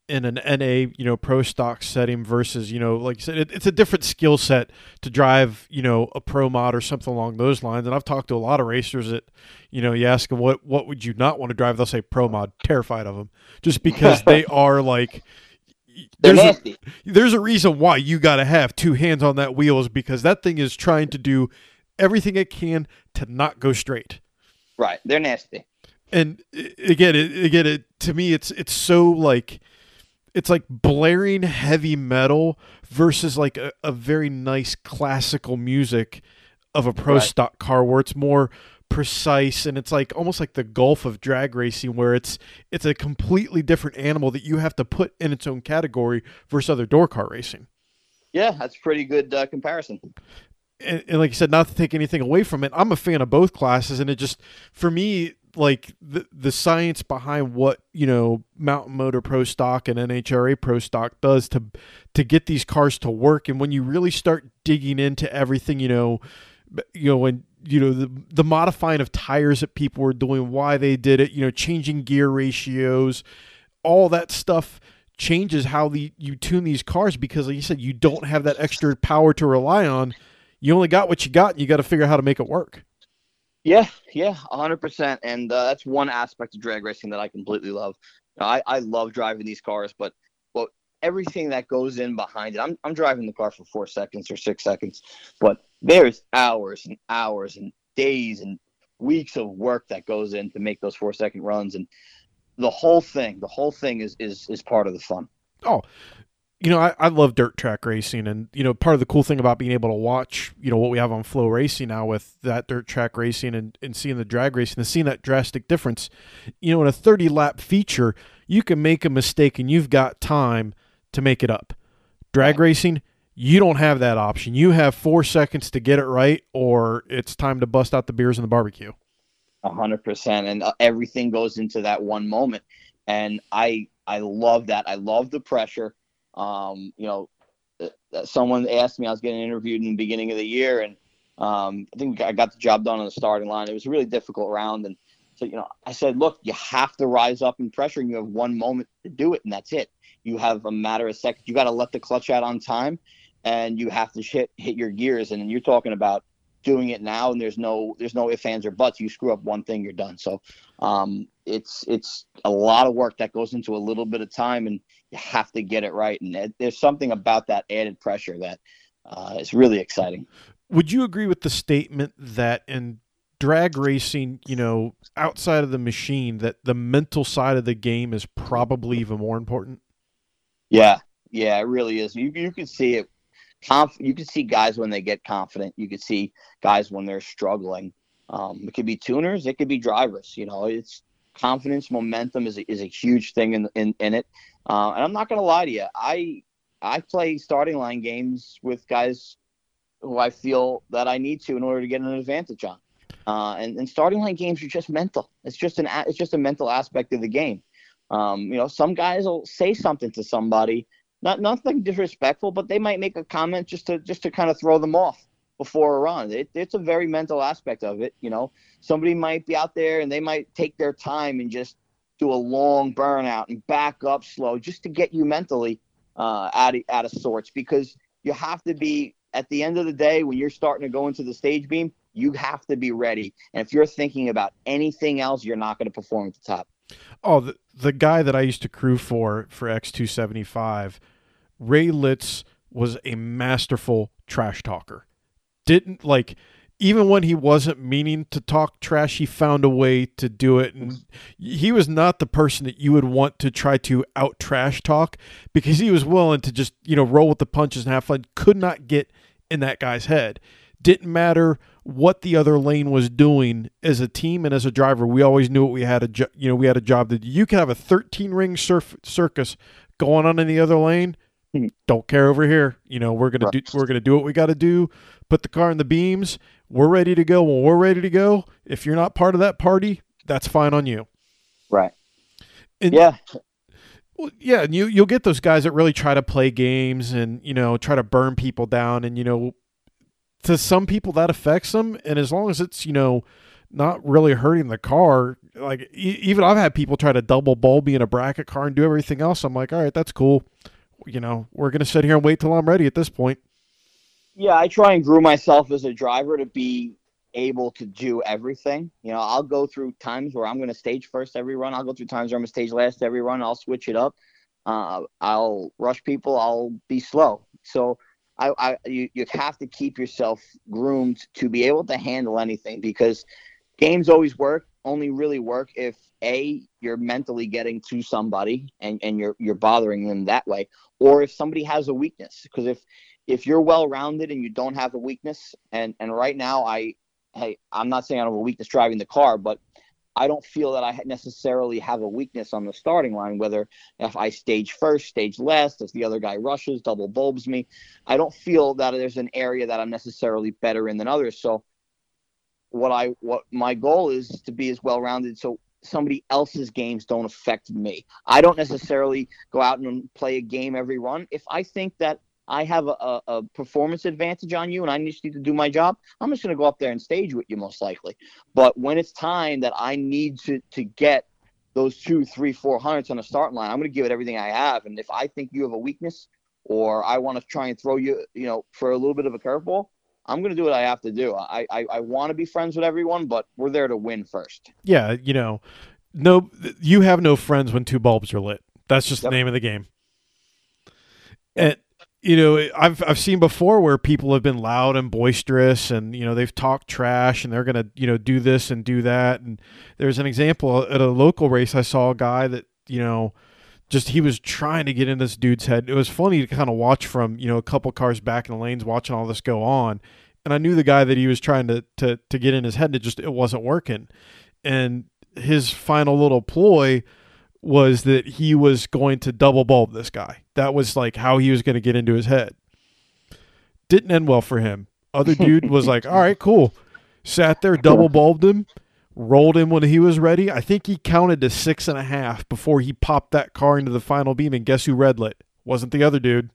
Speaker 1: in an NA, you know, pro stock setting versus, you know, like you said, it, it's a different skill set to drive, you know, a pro mod or something along those lines. And I've talked to a lot of racers that, you know, you ask them what what would you not want to drive, they'll say pro mod, terrified of them, just because they [laughs] are like.
Speaker 2: There's a,
Speaker 1: there's a reason why you got to have two hands on that wheel is because that thing is trying to do everything it can to not go straight.
Speaker 2: Right, they're nasty.
Speaker 1: And again, it, again, it, to me, it's it's so like it's like blaring heavy metal versus like a, a very nice classical music of a pro right. stock car where it's more precise and it's like almost like the gulf of drag racing where it's it's a completely different animal that you have to put in its own category versus other door car racing
Speaker 2: yeah that's pretty good uh, comparison
Speaker 1: and, and, like you said not to take anything away from it i'm a fan of both classes and it just for me like the the science behind what you know Mountain Motor Pro Stock and NHRA Pro Stock does to to get these cars to work. And when you really start digging into everything, you know, you know when you know the the modifying of tires that people were doing, why they did it, you know, changing gear ratios, all that stuff changes how the you tune these cars because like you said you don't have that extra power to rely on you only got what you got and you got to figure out how to make it work
Speaker 2: yeah yeah 100% and uh, that's one aspect of drag racing that i completely love. I, I love driving these cars but but everything that goes in behind it I'm, I'm driving the car for four seconds or six seconds but there's hours and hours and days and weeks of work that goes in to make those four second runs. And the whole thing, the whole thing is is is part of the fun.
Speaker 1: Oh, you know, I, I love dirt track racing, and you know, part of the cool thing about being able to watch, you know, what we have on FloRacing now with that dirt track racing and, and seeing the drag racing and seeing that drastic difference. You know, in a 30 lap feature, you can make a mistake and you've got time to make it up. Drag racing, you don't have that option. You have four seconds to get it right, or it's time to bust out the beers and the barbecue A
Speaker 2: hundred percent, and uh, everything goes into that one moment. And I I love that. I love the pressure. Um, you know, uh, someone asked me I was getting interviewed in the beginning of the year, and um, I think I got the job done on the starting line. It was a really difficult round, and so you know, I said, look, you have to rise up in pressure, and you have one moment to do it, and that's it. You have a matter of seconds. You got to let the clutch out on time, and you have to hit hit your gears. And you're talking about doing it now and there's no there's no ifs ands or buts. You screw up one thing you're done. So um, it's it's a lot of work that goes into a little bit of time and you have to get it right. And there's something about that added pressure that uh, is really exciting.
Speaker 1: Would you agree with the statement that in drag racing you know outside of the machine that the mental side of the game is probably even more important?
Speaker 2: Yeah. Yeah it really is. You, you can see it conf- you can see guys when they get confident. You can see guys when they're struggling. Um, it could be tuners, it could be drivers. You know, it's confidence, momentum is a, is a huge thing in in, in it. Uh, and I'm not gonna lie to you, I I play starting line games with guys who I feel that I need to in order to get an advantage on. Uh, and, and starting line games are just mental. It's just an it's just a mental aspect of the game. Um, you know, some guys will say something to somebody not nothing disrespectful, but they might make a comment just to just to kind of throw them off before a run. It, it's a very mental aspect of it. You know, somebody might be out there and they might take their time and just do a long burnout and back up slow just to get you mentally uh, out of, out of sorts because you have to be at the end of the day when you're starting to go into the stage beam you have to be ready and if you're thinking about anything else you're not going to perform at the top
Speaker 1: Oh, the, the guy that I used to crew for for X275, Ray Litz was a masterful trash talker. Didn't like even when he wasn't meaning to talk trash, he found a way to do it. And he was not the person that you would want to try to out trash talk because he was willing to just, you know, roll with the punches and have fun. Could not get in that guy's head. Didn't matter what the other lane was doing as a team and as a driver. We always knew what we had a jo- you know we had a job that you can have a 13 ring surf circus going on in the other lane. Hmm. Don't care over here. You know we're gonna do we're gonna do what we got to do. Put the car in the beams. We're ready to go. When we're ready to go, if you're not part of that party, that's fine on you.
Speaker 2: Right.
Speaker 1: And,
Speaker 2: yeah.
Speaker 1: Well, yeah, and you you'll get those guys that really try to play games and you know try to burn people down and you know to some people that affects them and as long as it's you know not really hurting the car like e- even i've had people try to double bulb me in a bracket car and do everything else. I'm like all right that's cool. You know we're going to sit here and wait till i'm ready at this point.
Speaker 2: Yeah i try and groom myself as a driver to be able to do everything. You know i'll go through times where i'm going to stage first every run. I'll go through times where i'm going to stage last every run. I'll switch it up. Uh, i'll rush people. I'll be slow. So I, I you, you have to keep yourself groomed to be able to handle anything because games always work only really work if a you're mentally getting to somebody and, and you're you're bothering them that way or if somebody has a weakness. Because if if you're well rounded and you don't have a weakness and and right now i hey i'm not saying i have a weakness driving the car but I don't feel that I necessarily have a weakness on the starting line, whether if I stage first, stage last, if the other guy rushes, double bulbs me. I don't feel that there's an area that I'm necessarily better in than others. So what I what my goal is to be as well rounded so somebody else's games don't affect me. I don't necessarily go out and play a game every run. If I think that I have a, a, performance advantage on you and I just need to do my job, I'm just going to go up there and stage with you most likely. But when it's time that I need to, to get those two, three, four hundreds on the start line, I'm going to give it everything I have. And if I think you have a weakness or I want to try and throw you, you know, for a little bit of a curveball, I'm going to do what I have to do. I, I, I want to be friends with everyone, but we're there to win first.
Speaker 1: Yeah, you know, no, you have no friends when two bulbs are lit. That's just yep. the name of the game. And you know, I've I've seen before where people have been loud and boisterous, and you know they've talked trash, and they're gonna you know do this and do that. And there's an example at a local race. I saw a guy that you know just he was trying to get in this dude's head. It was funny to kind of watch from you know a couple cars back in the lanes, watching all this go on, and I knew the guy that he was trying to to to get in his head. And it just it wasn't working, and his final little ploy was that he was going to double bulb this guy. That was like how he was going to get into his head. Didn't end well for him. Other [laughs] dude was like, "All right, cool." Sat there, double bulbed him, rolled him when he was ready. I think he counted to six and a half before he popped that car into the final beam. And guess who red lit? Wasn't the other dude.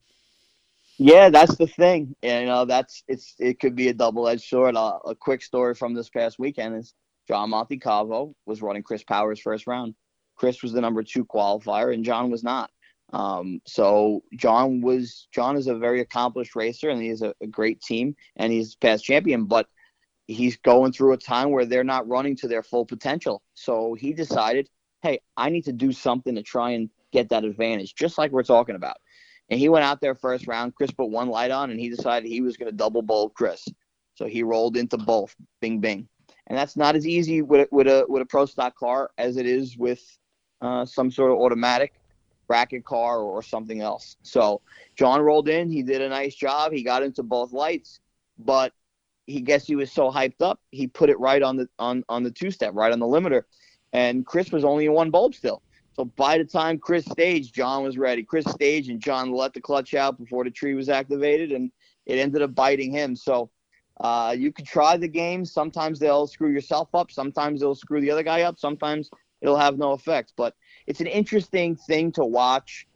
Speaker 2: Yeah, that's the thing. And, you know, that's it's it could be a double edged sword. Uh, a quick story from this past weekend is John Montecalvo was running Chris Powers first round. Chris was the number two qualifier, and John was not. Um, so John was John is a very accomplished racer, and he has a, a great team, and he's past champion. But he's going through a time where they're not running to their full potential. So he decided, hey, I need to do something to try and get that advantage, just like we're talking about. And he went out there first round. Chris put one light on, and he decided he was going to double bulb Chris. So he rolled into both, bing bing, and that's not as easy with with a with a pro stock car as it is with uh, some sort of automatic bracket car or, or something else. So John rolled in. He did a nice job. He got into both lights, but he guess he was so hyped up, he put it right on the on on the two step, right on the limiter, and Chris was only in one bulb still. So by the time Chris staged, John was ready. Chris staged and John let the clutch out before the tree was activated, and it ended up biting him. So uh, you could try the game. Sometimes they'll screw yourself up. Sometimes they'll screw the other guy up. Sometimes it'll have no effect. But it's an interesting thing to watch.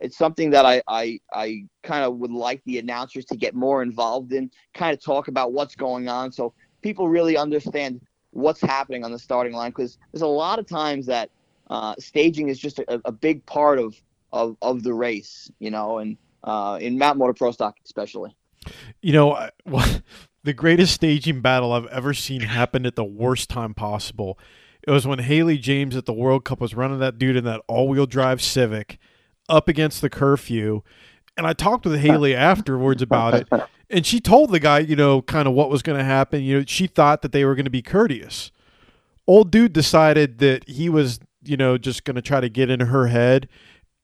Speaker 2: It's something that I, I, I kind of would like the announcers to get more involved in, kind of talk about what's going on so people really understand what's happening on the starting line. Because there's a lot of times that uh, staging is just a, a big part of, of, of the race, you know, and uh, in Mount Motor Pro Stock especially.
Speaker 1: You know, [laughs] the greatest staging battle I've ever seen happen at the worst time possible it was when Haley James at the World Cup was running that dude in that all wheel drive Civic up against the curfew. And I talked with Haley [laughs] afterwards about it. And she told the guy, you know, kind of what was going to happen. You know, she thought that they were going to be courteous. Old dude decided that he was, you know, just going to try to get in her head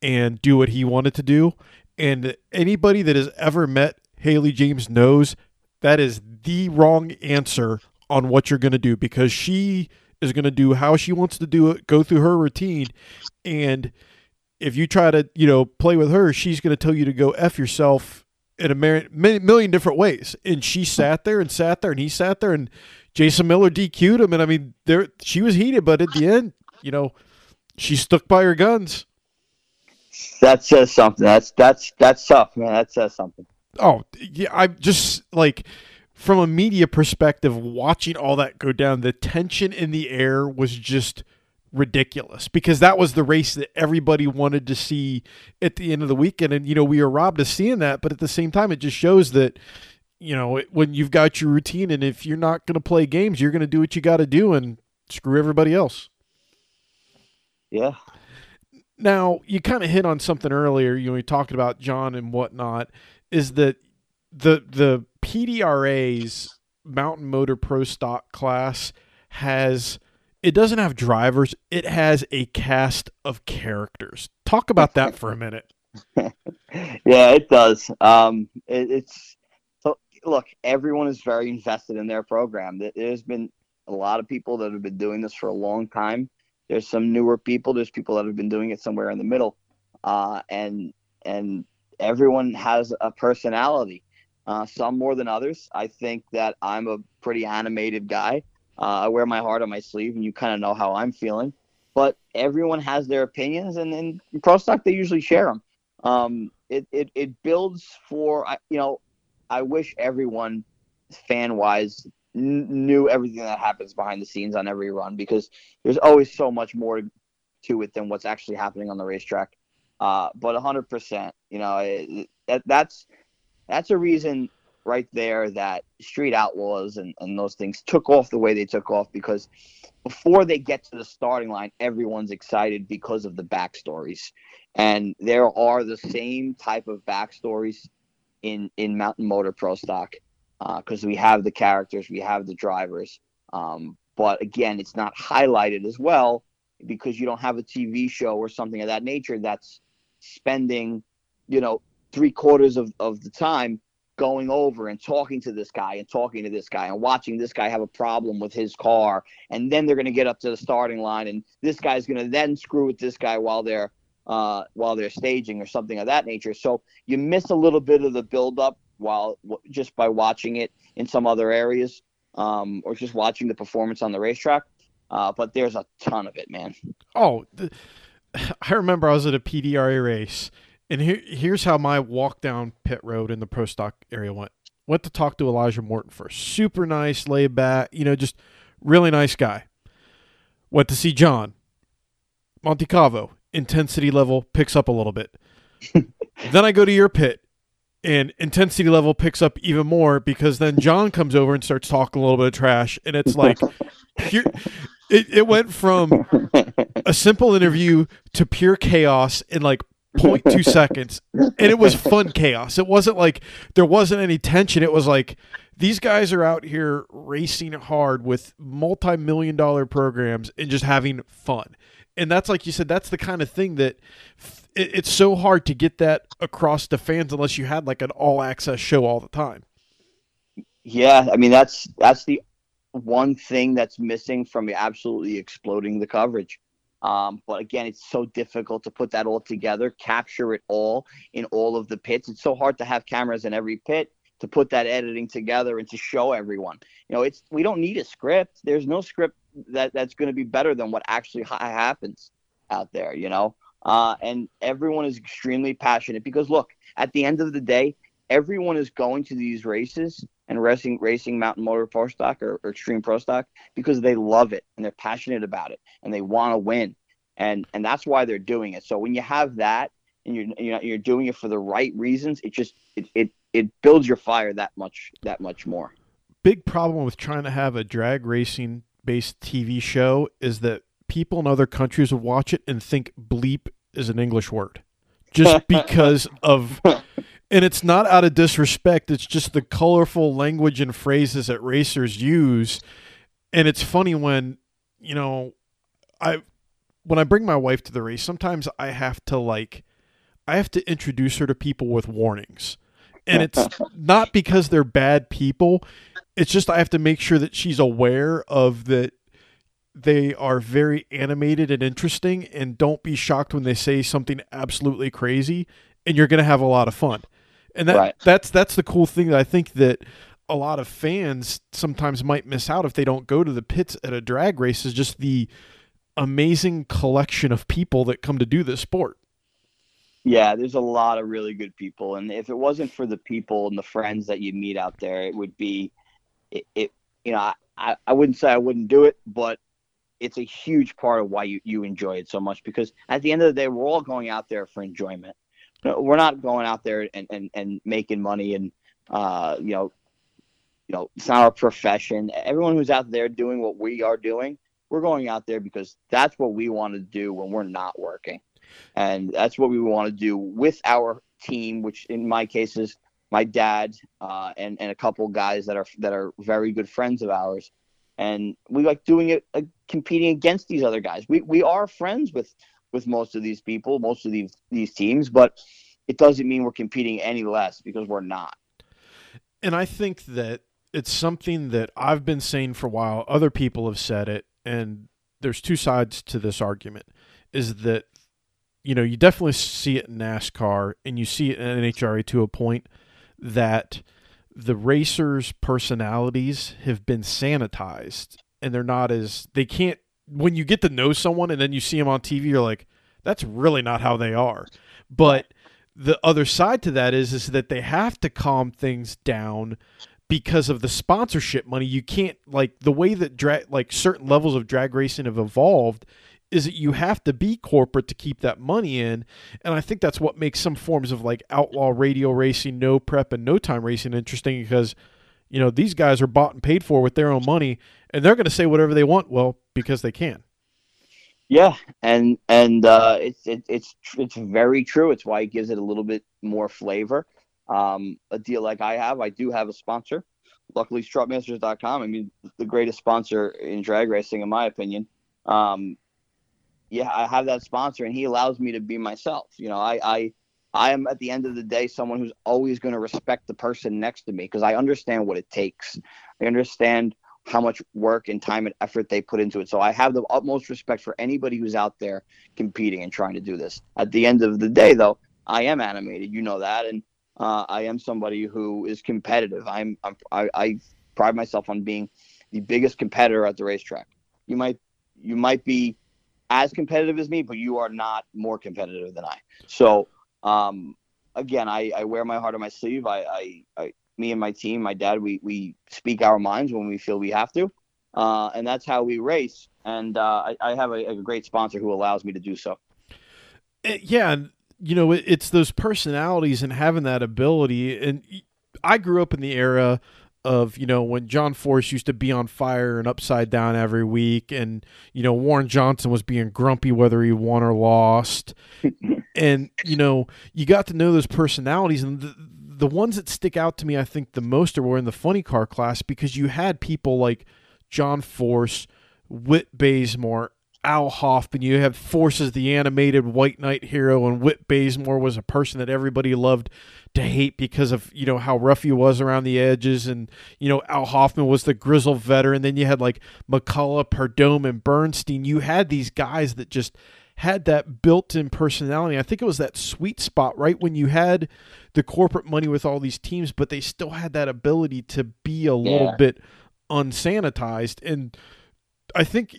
Speaker 1: and do what he wanted to do. And anybody that has ever met Haley James knows that is the wrong answer on what you're going to do because she is going to do how she wants to do it, go through her routine, and if you try to you know play with her, she's going to tell you to go f yourself in a million different ways. And she sat there and sat there, and he sat there, and Jason Miller DQ'd him. And I mean, there she was heated, but at the end, you know, she stuck by her guns.
Speaker 2: That says something. That's that's that's tough, man. That says something.
Speaker 1: Oh yeah, I just like from a media perspective, watching all that go down, the tension in the air was just ridiculous because that was the race that everybody wanted to see at the end of the weekend. And, you know, we were robbed of seeing that. But at the same time, it just shows that, you know, when you've got your routine and if you're not going to play games, you're going to do what you got to do and screw everybody else.
Speaker 2: Yeah.
Speaker 1: Now, you kind of hit on something earlier, you know, we talked about John and whatnot, is that the the PDRA's Mountain Motor Pro Stock class has it doesn't have drivers, it has a cast of characters. Talk about that for a minute. [laughs]
Speaker 2: yeah, it does. Um, it, it's so look, everyone is very invested in their program. There's been a lot of people that have been doing this for a long time. There's some newer people. There's people that have been doing it somewhere in the middle, uh, and and everyone has a personality uh, some more than others. I think that I'm a pretty animated guy. Uh, I wear my heart on my sleeve, and you kind of know how I'm feeling. But everyone has their opinions, and in pro stock they usually share them. Um, it, it it builds for you know. I wish everyone, fan wise, knew everything that happens behind the scenes on every run because there's always so much more to it than what's actually happening on the racetrack. Uh, but 100%, you know, it, that, that's that's a reason right there that Street Outlaws and, and those things took off the way they took off because before they get to the starting line, everyone's excited because of the backstories. And there are the same type of backstories in, in Mountain Motor Pro Stock because uh, we have the characters, we have the drivers. Um, but again, it's not highlighted as well because you don't have a TV show or something of that nature that's spending, you know, three quarters of, of the time going over and talking to this guy and talking to this guy and watching this guy have a problem with his car. And then they're going to get up to the starting line and this guy's going to then screw with this guy while they're uh, while they're staging or something of that nature. So you miss a little bit of the build up while just by watching it in some other areas um, or just watching the performance on the racetrack. Uh, but there's a ton of it man.
Speaker 1: Oh the, [sighs] I remember I was at a PDRA race, and here, here's how my walk down pit road in the pro stock area went. Went to talk to Elijah Morton first. Super nice, laid back, you know, just really nice guy. Went to see John. Montecalvo, intensity level picks up a little bit. [laughs] then I go to your pit, and intensity level picks up even more because then John comes over and starts talking a little bit of trash, and it's like pure, it, it went from a simple interview to pure chaos in like 0.2 [laughs] seconds and it was fun chaos. It wasn't like there wasn't any tension. It was like these guys are out here racing hard with multi-million dollar programs and just having fun. And that's like you said that's the kind of thing that it, it's so hard to get that across to fans unless you had like an all access show all the time.
Speaker 2: Yeah i mean that's that's the one thing that's missing from absolutely exploding the coverage. Um, but again, it's so difficult to put that all together, capture it all in all of the pits. It's so hard to have cameras in every pit to put that editing together and to show everyone. You know, it's we don't need a script. There's no script that that's going to be better than what actually ha- happens out there. You know, uh, and everyone is extremely passionate because look, at the end of the day, everyone is going to these races and racing racing mountain motor pro stock or, or extreme pro stock because they love it and they're passionate about it and they want to win. And and that's why they're doing it. So when you have that and you're you're, you're doing it for the right reasons it just it, it it builds your fire that much that much more.
Speaker 1: Big problem with trying to have a drag racing based tv show is that people in other countries will watch it and think bleep is an english word. Just [laughs] because of [laughs] and it's not out of disrespect it's just the colorful language and phrases that racers use. And it's funny when you know i when i bring my wife to the race sometimes i have to like i have to introduce her to people with warnings. And it's [laughs] not because they're bad people it's just i have to make sure that she's aware of that they are very animated and interesting and don't be shocked when they say something absolutely crazy and you're going to have a lot of fun and that right. that's that's the cool thing that I think that a lot of fans sometimes might miss out if they don't go to the pits at a drag race is just the amazing collection of people that come to do this sport.
Speaker 2: Yeah, there's a lot of really good people, and if it wasn't for the people and the friends that you meet out there, it would be, it. it you know, I, I wouldn't say I wouldn't do it, but it's a huge part of why you, you enjoy it so much because at the end of the day, we're all going out there for enjoyment we're not going out there and, and, and making money and uh, you know you know it's not our profession. Everyone who's out there doing what we are doing we're going out there because that's what we want to do when we're not working. And that's what we want to do with our team which in my case is my dad uh, and, and a couple guys that are that are very good friends of ours. And we like doing it uh, competing against these other guys. We, we are friends with with most of these people, most of these these teams, but it doesn't mean we're competing any less because we're not.
Speaker 1: And I think that it's something that I've been saying for a while. Other people have said it, and there's two sides to this argument. Is that you know you definitely see it in NASCAR, and you see it in NHRA to a point that the racers' personalities have been sanitized and they're not as they can't when you get to know someone and then you see them on TV you're like that's really not how they are. But the other side to that is is that they have to calm things down because of the sponsorship money. You can't like the way that drag like certain levels of drag racing have evolved is that you have to be corporate to keep that money in. And i think that's what makes some forms of like outlaw radial racing no prep and no time racing interesting because you know these guys are bought and paid for with their own money and they're going to say whatever they want well because they can.
Speaker 2: Yeah and and uh, it's it, it's it's very true. It's why it gives it a little bit more flavor. Um, a deal like i have i do have a sponsor luckily strutmasters.com i mean the greatest sponsor in drag racing in my opinion. Um, yeah i have that sponsor and he allows me to be myself. You know i i I am at the end of the day someone who's always going to respect the person next to me because I understand what it takes. I understand how much work and time and effort they put into it. So I have the utmost respect for anybody who's out there competing and trying to do this. At the end of the day, though, I am animated. You know that, and uh, I am somebody who is competitive. I'm, I'm I, I pride myself on being the biggest competitor at the racetrack. You might you might be as competitive as me, but you are not more competitive than I. So um, again, I, I wear my heart on my sleeve. I, I, I me and my team, my dad, we we speak our minds when we feel we have to, uh, and that's how we race. And uh, I, I, have a, a, great sponsor who allows me to do so.
Speaker 1: Eh, yeah, you know, it's those personalities and having that ability. And I grew up in the era of you know when John Force used to be on fire and upside down every week, and you know Warren Johnson was being grumpy whether he won or lost, [laughs] and you know you got to know those personalities and. The, the ones that stick out to me, I think, the most are were in the funny car class because you had people like John Force, Whit Bazemore, Al Hoffman. You have Force as the animated White Knight hero, and Whit Bazemore was a person that everybody loved to hate because of you know how rough he was around the edges, and you know Al Hoffman was the grizzled veteran. Then you had like McCulloch, Pedregon, and Bernstein. You had these guys that just had that built-in personality. I think it was that sweet spot right when you had the corporate money with all these teams, but they still had that ability to be a little yeah. bit unsanitized. And I think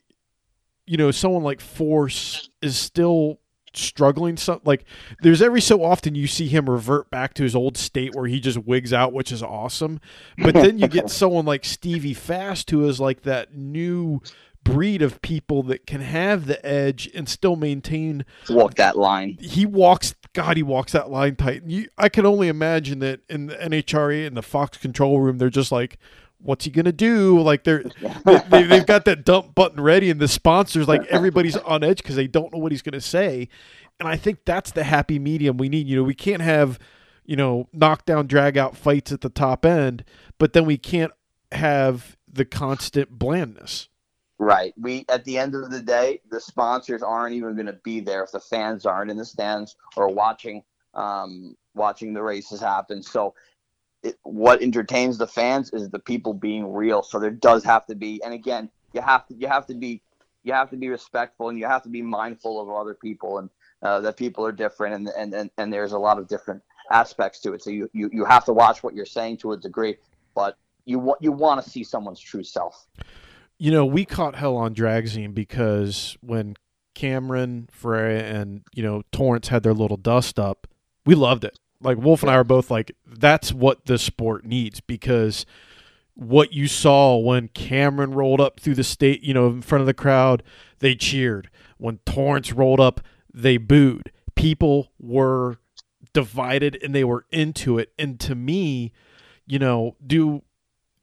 Speaker 1: you know someone like Force is still struggling some like there's every so often you see him revert back to his old state where he just wigs out which is awesome but then you get [laughs] someone like stevie fast who is like that new breed of people that can have the edge and still maintain
Speaker 2: walk that line.
Speaker 1: He walks God, he walks that line tight. You, I can only imagine that in the NHRA in the Fox control room, they're just like, "What's he gonna do?" Like they're [laughs] they, have got that dump button ready, and the sponsors like everybody's [laughs] on edge because they don't know what he's gonna say. And I think that's the happy medium we need. You know, we can't have you know knockdown drag out fights at the top end, but then we can't have the constant blandness.
Speaker 2: Right. We at the end of the day, the sponsors aren't even going to be there if the fans aren't in the stands or watching um, watching the races happen. So, it, what entertains the fans is the people being real. So there does have to be, and again, you have to you have to be you have to be respectful and you have to be mindful of other people and uh, that people are different and, and and and there's a lot of different aspects to it. So you you you have to watch what you're saying to a degree, but you want you want to see someone's true self
Speaker 1: you know, we caught hell on Dragzine because when Cameron, Ferré, and you know Torrence had their little dust up, we loved it. Like Wolf and I are both like, that's what the sport needs because what you saw when Cameron rolled up through the state, you know, in front of the crowd, they cheered. When Torrence rolled up, they booed. People were divided and they were into it. And to me, you know, do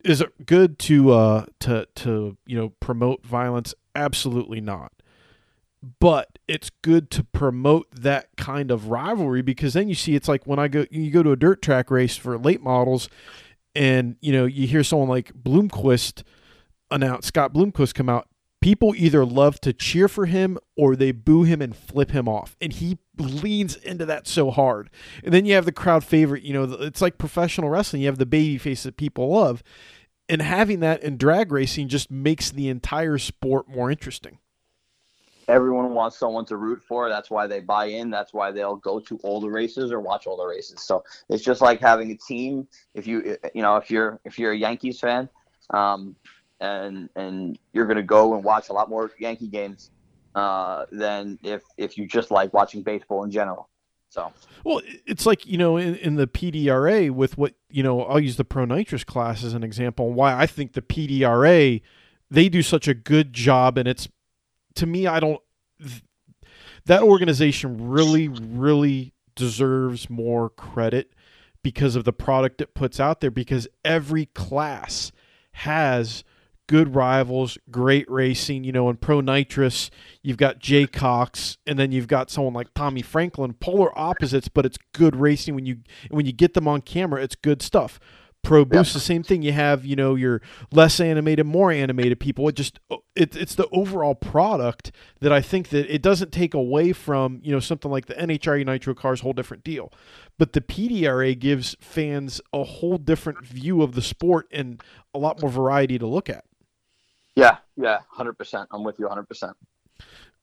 Speaker 1: is it good to uh to to you know promote violence? Absolutely not. But it's good to promote that kind of rivalry because then you see it's like when I go you go to a dirt track race for late models and you know you hear someone like Bloomquist announce Scott Bloomquist come out people either love to cheer for him or they boo him and flip him off. And he leans into that so hard. And then you have the crowd favorite, you know, it's like professional wrestling. You have the baby face that people love. And having that in drag racing just makes the entire sport more interesting.
Speaker 2: Everyone wants someone to root for. That's why they buy in. That's why they'll go to all the races or watch all the races. So it's just like having a team. If you, you know, if you're if you're a Yankees fan, um, and and you're going to go and watch a lot more Yankee games uh, than if if you just like watching baseball in general. So
Speaker 1: well, it's like you know in, in the PDRA with what you know. I'll use the Pro Nitrous class as an example. Why I think the PDRA they do such a good job, and it's to me I don't that organization really really deserves more credit because of the product it puts out there. Because every class has good rivals, great racing. You know, in Pro Nitrous, you've got Jay Cox, and then you've got someone like Tommy Franklin. Polar opposites, but it's good racing. When you when you get them on camera, it's good stuff. Pro Boost, the same thing. You have you know your less animated, more animated people. It just oh, it, it's the overall product that I think that it doesn't take away from you know something like the NHRA Nitro cars, whole different deal. But the PDRA gives fans a whole different view of the sport and a lot more variety to look at.
Speaker 2: Yeah, yeah, hundred percent. I'm with you, hundred percent.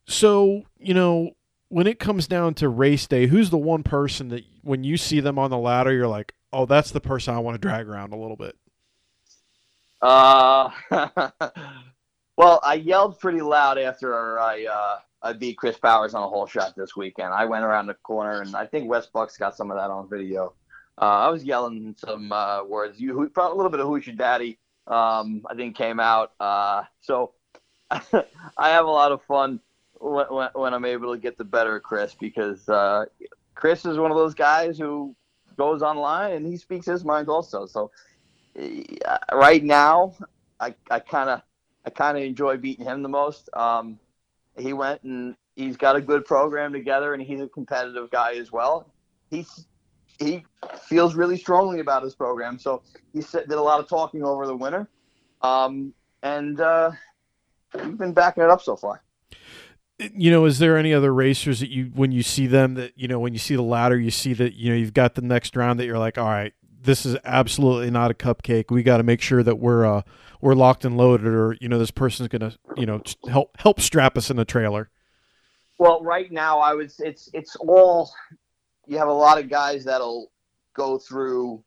Speaker 1: So you know, when it comes down to race day, who's the one person that when you see them on the ladder, you're like, oh, that's the person I want to drag around a little bit?
Speaker 2: Uh, [laughs] well, I yelled pretty loud after I uh, I beat Chris Powers on a hole shot this weekend. I went around the corner, and I think Wes Bucks got some of that on video. Uh, I was yelling some uh, words. You a little bit of "Who's your daddy?" Um, I think came out. Uh, so [laughs] I have a lot of fun when, when, when, I'm able to get the better of Chris because uh, Chris is one of those guys who goes online and he speaks his mind also. So uh, right now, I kind of I kind of enjoy beating him the most. Um, he went and he's got a good program together, and he's a competitive guy as well. He's he feels really strongly about his program. So he did a lot of talking over the winter, um, and uh, we've been backing it up so far.
Speaker 1: You know, is there any other racers that you, when you see them, that you know, when you see the ladder, you see that you know you've got the next round that you're like, all right, this is absolutely not a cupcake. We got to make sure that we're uh, we're locked and loaded, or you know, this person's gonna you know help help strap us in the trailer.
Speaker 2: Well, right now, I was it's it's all you have a lot of guys that'll go through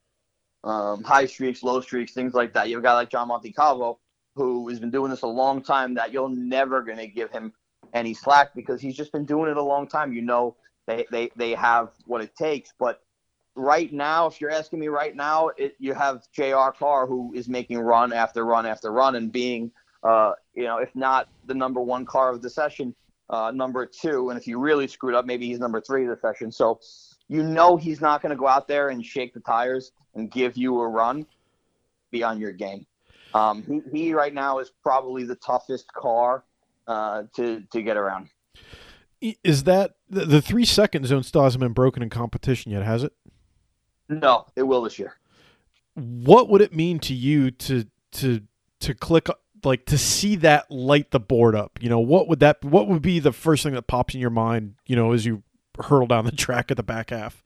Speaker 2: um, high streaks, low streaks, things like that. You have a guy like John Montecalvo who has been doing this a long time that you're never going to give him any slack because he's just been doing it a long time. You know, they, they, they have what it takes. But right now, if you're asking me right now, it, you have J.R. Carr who is making run after run after run and being, uh, you know, if not the number one car of the session, uh, number two. And if you really screwed up, maybe he's number three of the session. So you know he's not going to go out there and shake the tires and give you a run. Be on your game. Um, he, he right now is probably the toughest car uh, to to get around.
Speaker 1: Is that the, the three second zone still hasn't been broken in competition yet? Has it?
Speaker 2: No, it will this year.
Speaker 1: What would it mean to you to to to click like to see that light the board up? You know, what would that what would be the first thing that pops in your mind? You know, as you hurtle down the track at the back half?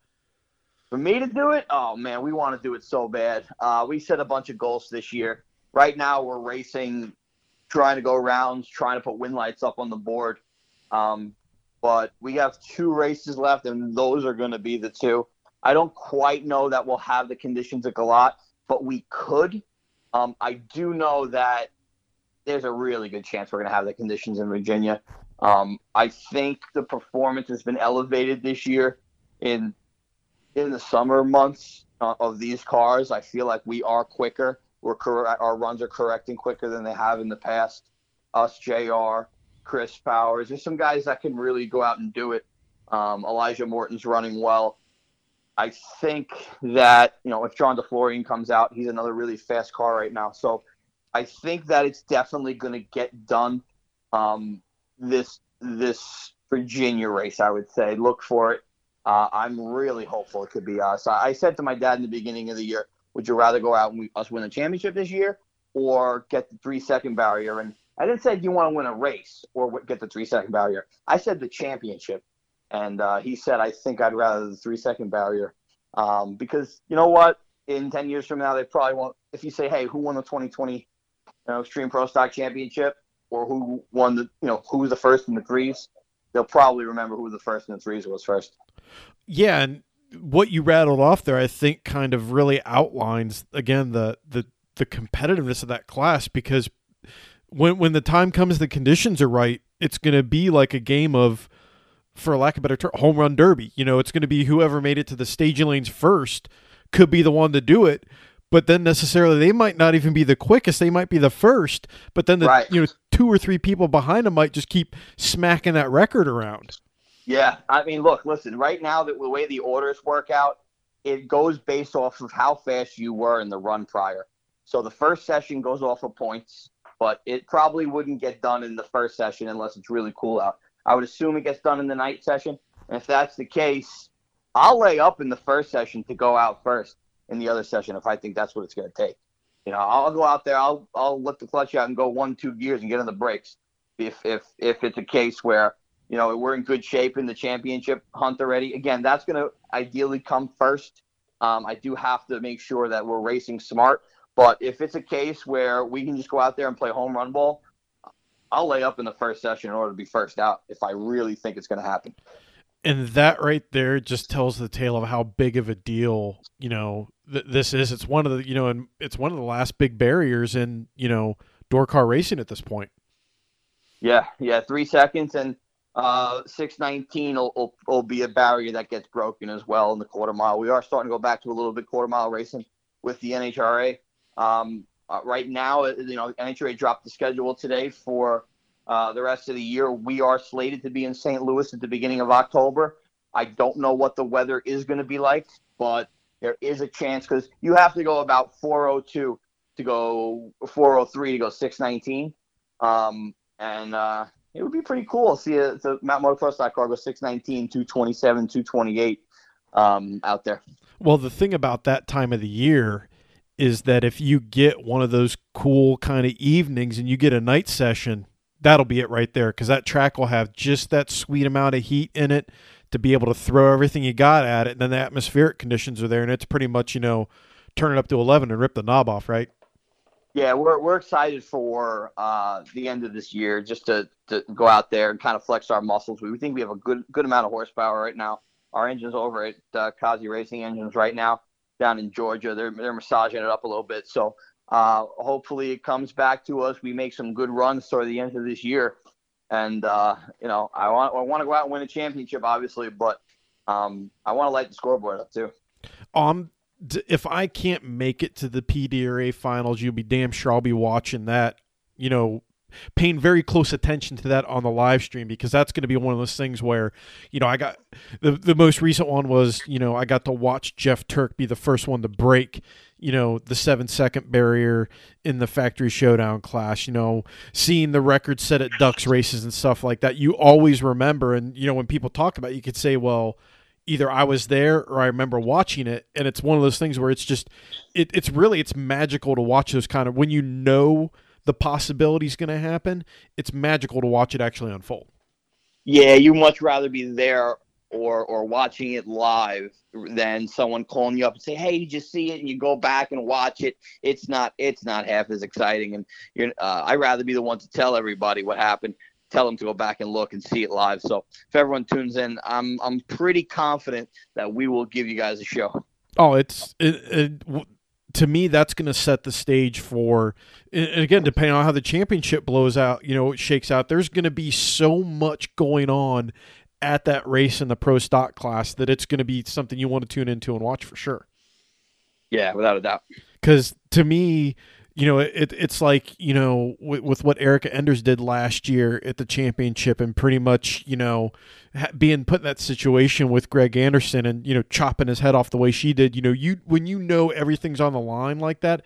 Speaker 2: For me to do it, oh man, we want to do it so bad. Uh, we set a bunch of goals this year. Right now, we're racing, trying to go rounds, trying to put win lights up on the board. Um, but we have two races left, and those are going to be the two. I don't quite know that we'll have the conditions at GALOT, but we could. Um, I do know that there's a really good chance we're going to have the conditions in Virginia. Um, I think the performance has been elevated this year in in the summer months uh, of these cars. I feel like we are quicker. We're cor- our runs are correcting quicker than they have in the past. Us, J.R., Chris Powers. There's some guys that can really go out and do it. Um, Elijah Morton's running well. I think that you know if John DeFlorian comes out, he's another really fast car right now. So I think that it's definitely going to get done. Um, this this Virginia race. I would say look for it. Uh, I'm really hopeful it could be us. I said to my dad in the beginning of the year, "Would you rather go out and we, us win a championship this year, or get the three second barrier?" And I didn't say, "Do you want to win a race or get the three second barrier?" I said the championship, and uh, he said, "I think I'd rather the three second barrier um, because you know what? In ten years from now, they probably won't. If you say, "Hey, who won the 2020 you know, Extreme Pro Stock Championship?" Or who won the you know who was the first in the threes, they'll probably remember who the first in the threes was first.
Speaker 1: Yeah, and what you rattled off there, I think, kind of really outlines again the the the competitiveness of that class because when when the time comes, the conditions are right. It's going to be like a game of, for lack of a better term, home run derby. You know, it's going to be whoever made it to the staging lanes first could be the one to do it. But then necessarily they might not even be the quickest. They might be the first. But then the
Speaker 2: Right.
Speaker 1: you know two or three people behind them might just keep smacking that record around.
Speaker 2: Yeah, I mean, look, listen. Right now, the, the way the orders work out, it goes based off of how fast you were in the run prior. So the first session goes off of points, but it probably wouldn't get done in the first session unless it's really cool out. I would assume it gets done in the night session, and if that's the case, I'll lay up in the first session to go out first in the other session if I think that's what it's going to take. You know, I'll go out there, I'll I'll let the clutch out and go one two gears and get on the brakes if if if it's a case where you know, we're in good shape in the championship hunt already. Again, that's going to ideally come first. Um, I do have to make sure that we're racing smart. But if it's a case where we can just go out there and play home run ball, I'll lay up in the first session in order to be first out if I really think it's going to happen.
Speaker 1: And that right there just tells the tale of how big of a deal, you know, th- this is. It's one of the, you know, and it's one of the last big barriers in, you know, door car racing at this point.
Speaker 2: Yeah, yeah, three seconds and uh, six nineteen will, will, will be a barrier that gets broken as well in the quarter mile. We are starting to go back to a little bit quarter mile racing with the NHRA. Um, uh, right now, uh, you know, NHRA dropped the schedule today for uh, the rest of the year. We are slated to be in St. Louis at the beginning of October. I don't know what the weather is going to be like, but there is a chance because you have to go about 402 to go 403 to go 619. Um, and uh, it would be pretty cool to see a, the Mount Motocross car go 619, 227, 228 um, out there.
Speaker 1: Well, the thing about that time of the year is that if you get one of those cool kind of evenings and you get a night session, that'll be it right there because that track will have just that sweet amount of heat in it to be able to throw everything you got at it. And then the atmospheric conditions are there, and it's pretty much, you know, turn it up to 11 and rip the knob off, right?
Speaker 2: Yeah, we're, we're excited for uh, the end of this year just to, to go out there and kind of flex our muscles. We think we have a good good amount of horsepower right now. Our engines over at uh, Kaase Racing Engines right now down in Georgia. They're, they're massaging it up a little bit. So uh, hopefully it comes back to us. We make some good runs toward the end of this year. And, uh, you know, I want, I want to go out and win a championship, obviously, but um, I want to light the scoreboard up too.
Speaker 1: Um, if I can't make it to the PDRA finals, you'll be damn sure I'll be watching that. You know, paying very close attention to that on the live stream because that's going to be one of those things where, you know, I got the the most recent one was you know I got to watch Jeff Turk be the first one to break. You know the seven second barrier in the factory showdown class. You know, seeing the record set at Ducks races and stuff like that. You always remember, and you know when people talk about, it, you could say, well, either I was there or I remember watching it, and it's one of those things where it's just, it, it's really it's magical to watch those kind of when you know the possibility is going to happen. It's magical to watch it actually unfold.
Speaker 2: Yeah, you much rather be there or or watching it live than someone calling you up and say, "Hey, did you see it?" And you go back and watch it. It's not it's not half as exciting. And you're uh, I'd rather be the one to tell everybody what happened. Tell them to go back and look and see it live. So if everyone tunes in, I'm I'm pretty confident that we will give you guys a show.
Speaker 1: Oh, it's it, it, to me that's going to set the stage for. And again, depending on how the championship blows out, you know, it shakes out. There's going to be so much going on at that race in the pro stock class that it's going to be something you want to tune into and watch for sure.
Speaker 2: Yeah, without a doubt.
Speaker 1: because to me, you know, it, it's like you know with, with what Erica Enders did last year at the championship, and pretty much you know ha- being put in that situation with Greg Anderson and you know chopping his head off the way she did. You know, you when you know everything's on the line like that,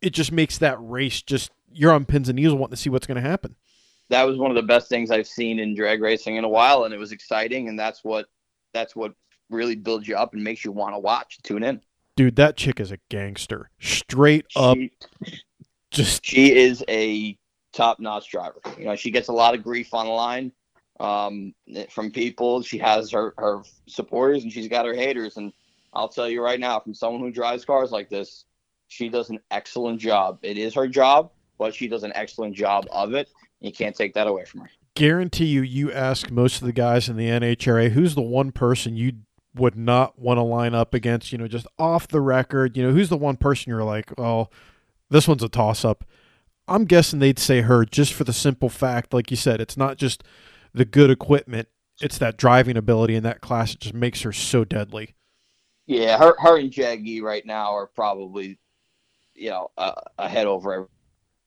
Speaker 1: it just makes that race just you're on pins and needles wanting to see what's going to happen.
Speaker 2: That was one of the best things I've seen in drag racing in a while, and it was exciting. And that's what that's what really builds you up and makes you want to watch, tune in.
Speaker 1: Dude, that chick is a gangster, straight up.
Speaker 2: She,
Speaker 1: Just
Speaker 2: she is a top-notch driver. You know, she gets a lot of grief online um, from people. She has her her supporters and she's got her haters. And I'll tell you right now, from someone who drives cars like this, she does an excellent job. It is her job, but she does an excellent job of it. You can't take that away from her.
Speaker 1: guarantee you, you ask most of the guys in the NHRA, who's the one person you would not want to line up against, you know, just off the record, you know, who's the one person you're like, well, this one's a toss up. I'm guessing they'd say her just for the simple fact, like you said, it's not just the good equipment, it's that driving ability in that class that just makes her so deadly.
Speaker 2: Yeah, her her and Jeggie right now are probably, you know, uh, over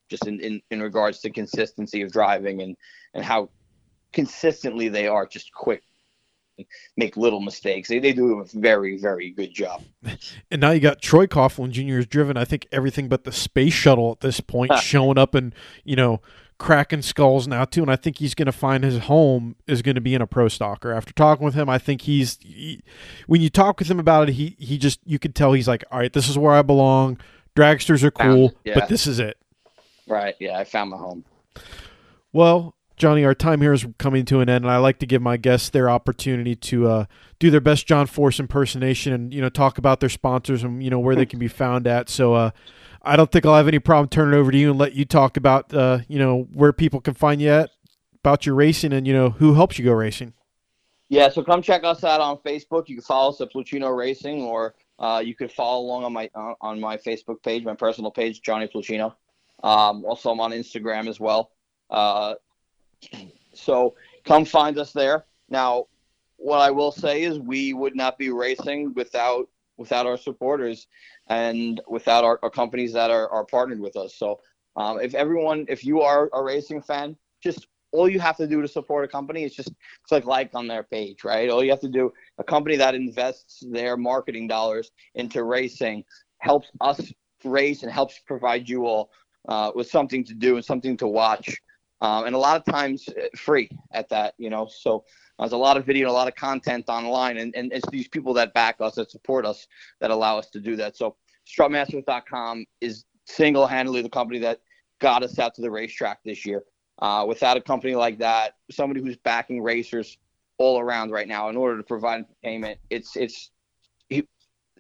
Speaker 2: just in, in, in regards to consistency of driving and, and how consistently they are just quick make little mistakes. They, they do a very, very good job. [laughs]
Speaker 1: And now you got Troy Coughlin Jr. has driven, I think, everything but the space shuttle at this point, [laughs] showing up and, you know, cracking skulls now too. And I think he's going to find his home is going to be in a pro stocker. After talking with him, I think he's, he, when you talk with him about it, he, he just, you could tell he's like, all right, this is where I belong. Dragsters are cool, yeah. but this is it.
Speaker 2: Right. Yeah. I found my home.
Speaker 1: Well, Johnny, our time here is coming to an end, and I like to give my guests their opportunity to uh, do their best John Force impersonation, and you know talk about their sponsors and you know where they can be found at. So uh, I don't think I'll have any problem turning it over to you and let you talk about uh, you know where people can find you at, about your racing, and you know who helps you go racing.
Speaker 2: Yeah, so come check us out on Facebook. You can follow us at Pluchino Racing, or uh, you could follow along on my uh, on my Facebook page, my personal page, Johnny Pluchino. Um, also, I'm on Instagram as well. Uh, so come find us there. Now, what I will say is we would not be racing without without our supporters and without our, our companies that are, are partnered with us. So um, if everyone, if you are a racing fan, just all you have to do to support a company is just click like on their page, right? All you have to do, a company that invests their marketing dollars into racing helps us race and helps provide you all uh, with something to do and something to watch um, and a lot of times uh, free at that, you know. So there's a lot of video, a lot of content online, and, and it's these people that back us, that support us, that allow us to do that. So strutmasters.com is single-handedly the company that got us out to the racetrack this year. Uh, without a company like that, somebody who's backing racers all around right now in order to provide entertainment, it's it's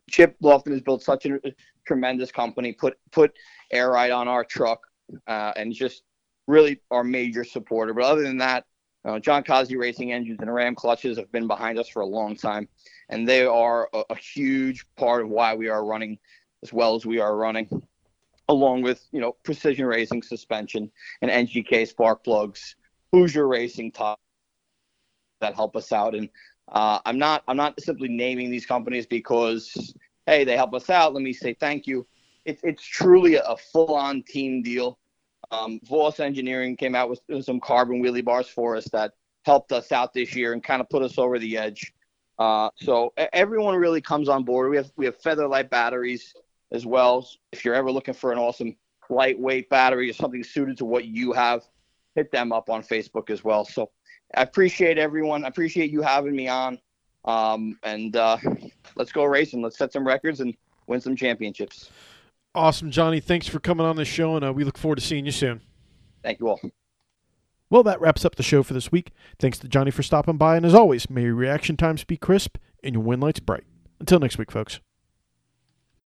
Speaker 2: Chip Lofton has built such a, a tremendous company, put put air ride on our truck, uh, and just really our major supporter. But other than that, uh, Jon Kaase Racing Engines and Ram Clutches have been behind us for a long time, and they are a, a, huge part of why we are running as well as we are running, along with you know Precision Racing suspension and NGK spark plugs, Hoosier Racing top that help us out. And uh, I'm not I'm not simply naming these companies because hey they help us out. Let me say thank you. It's it's truly a full on team deal um, Voss Engineering came out with, some carbon wheelie bars for us that helped us out this year and kind of put us over the edge. Uh, so everyone really comes on board. We have we have Featherlight batteries as well. If you're ever looking for an awesome lightweight battery or something suited to what you have, hit them up on Facebook as well. So I appreciate everyone. I appreciate you having me on. Um, and uh, let's go racing. Let's set some records and win some championships.
Speaker 1: Awesome, Johnny. Thanks for coming on the show, and uh, we look forward to seeing you soon.
Speaker 2: Thank you all.
Speaker 1: Well, that wraps up the show for this week. Thanks to Johnny for stopping by, and as always, may your reaction times be crisp and your win lights bright. Until next week, folks.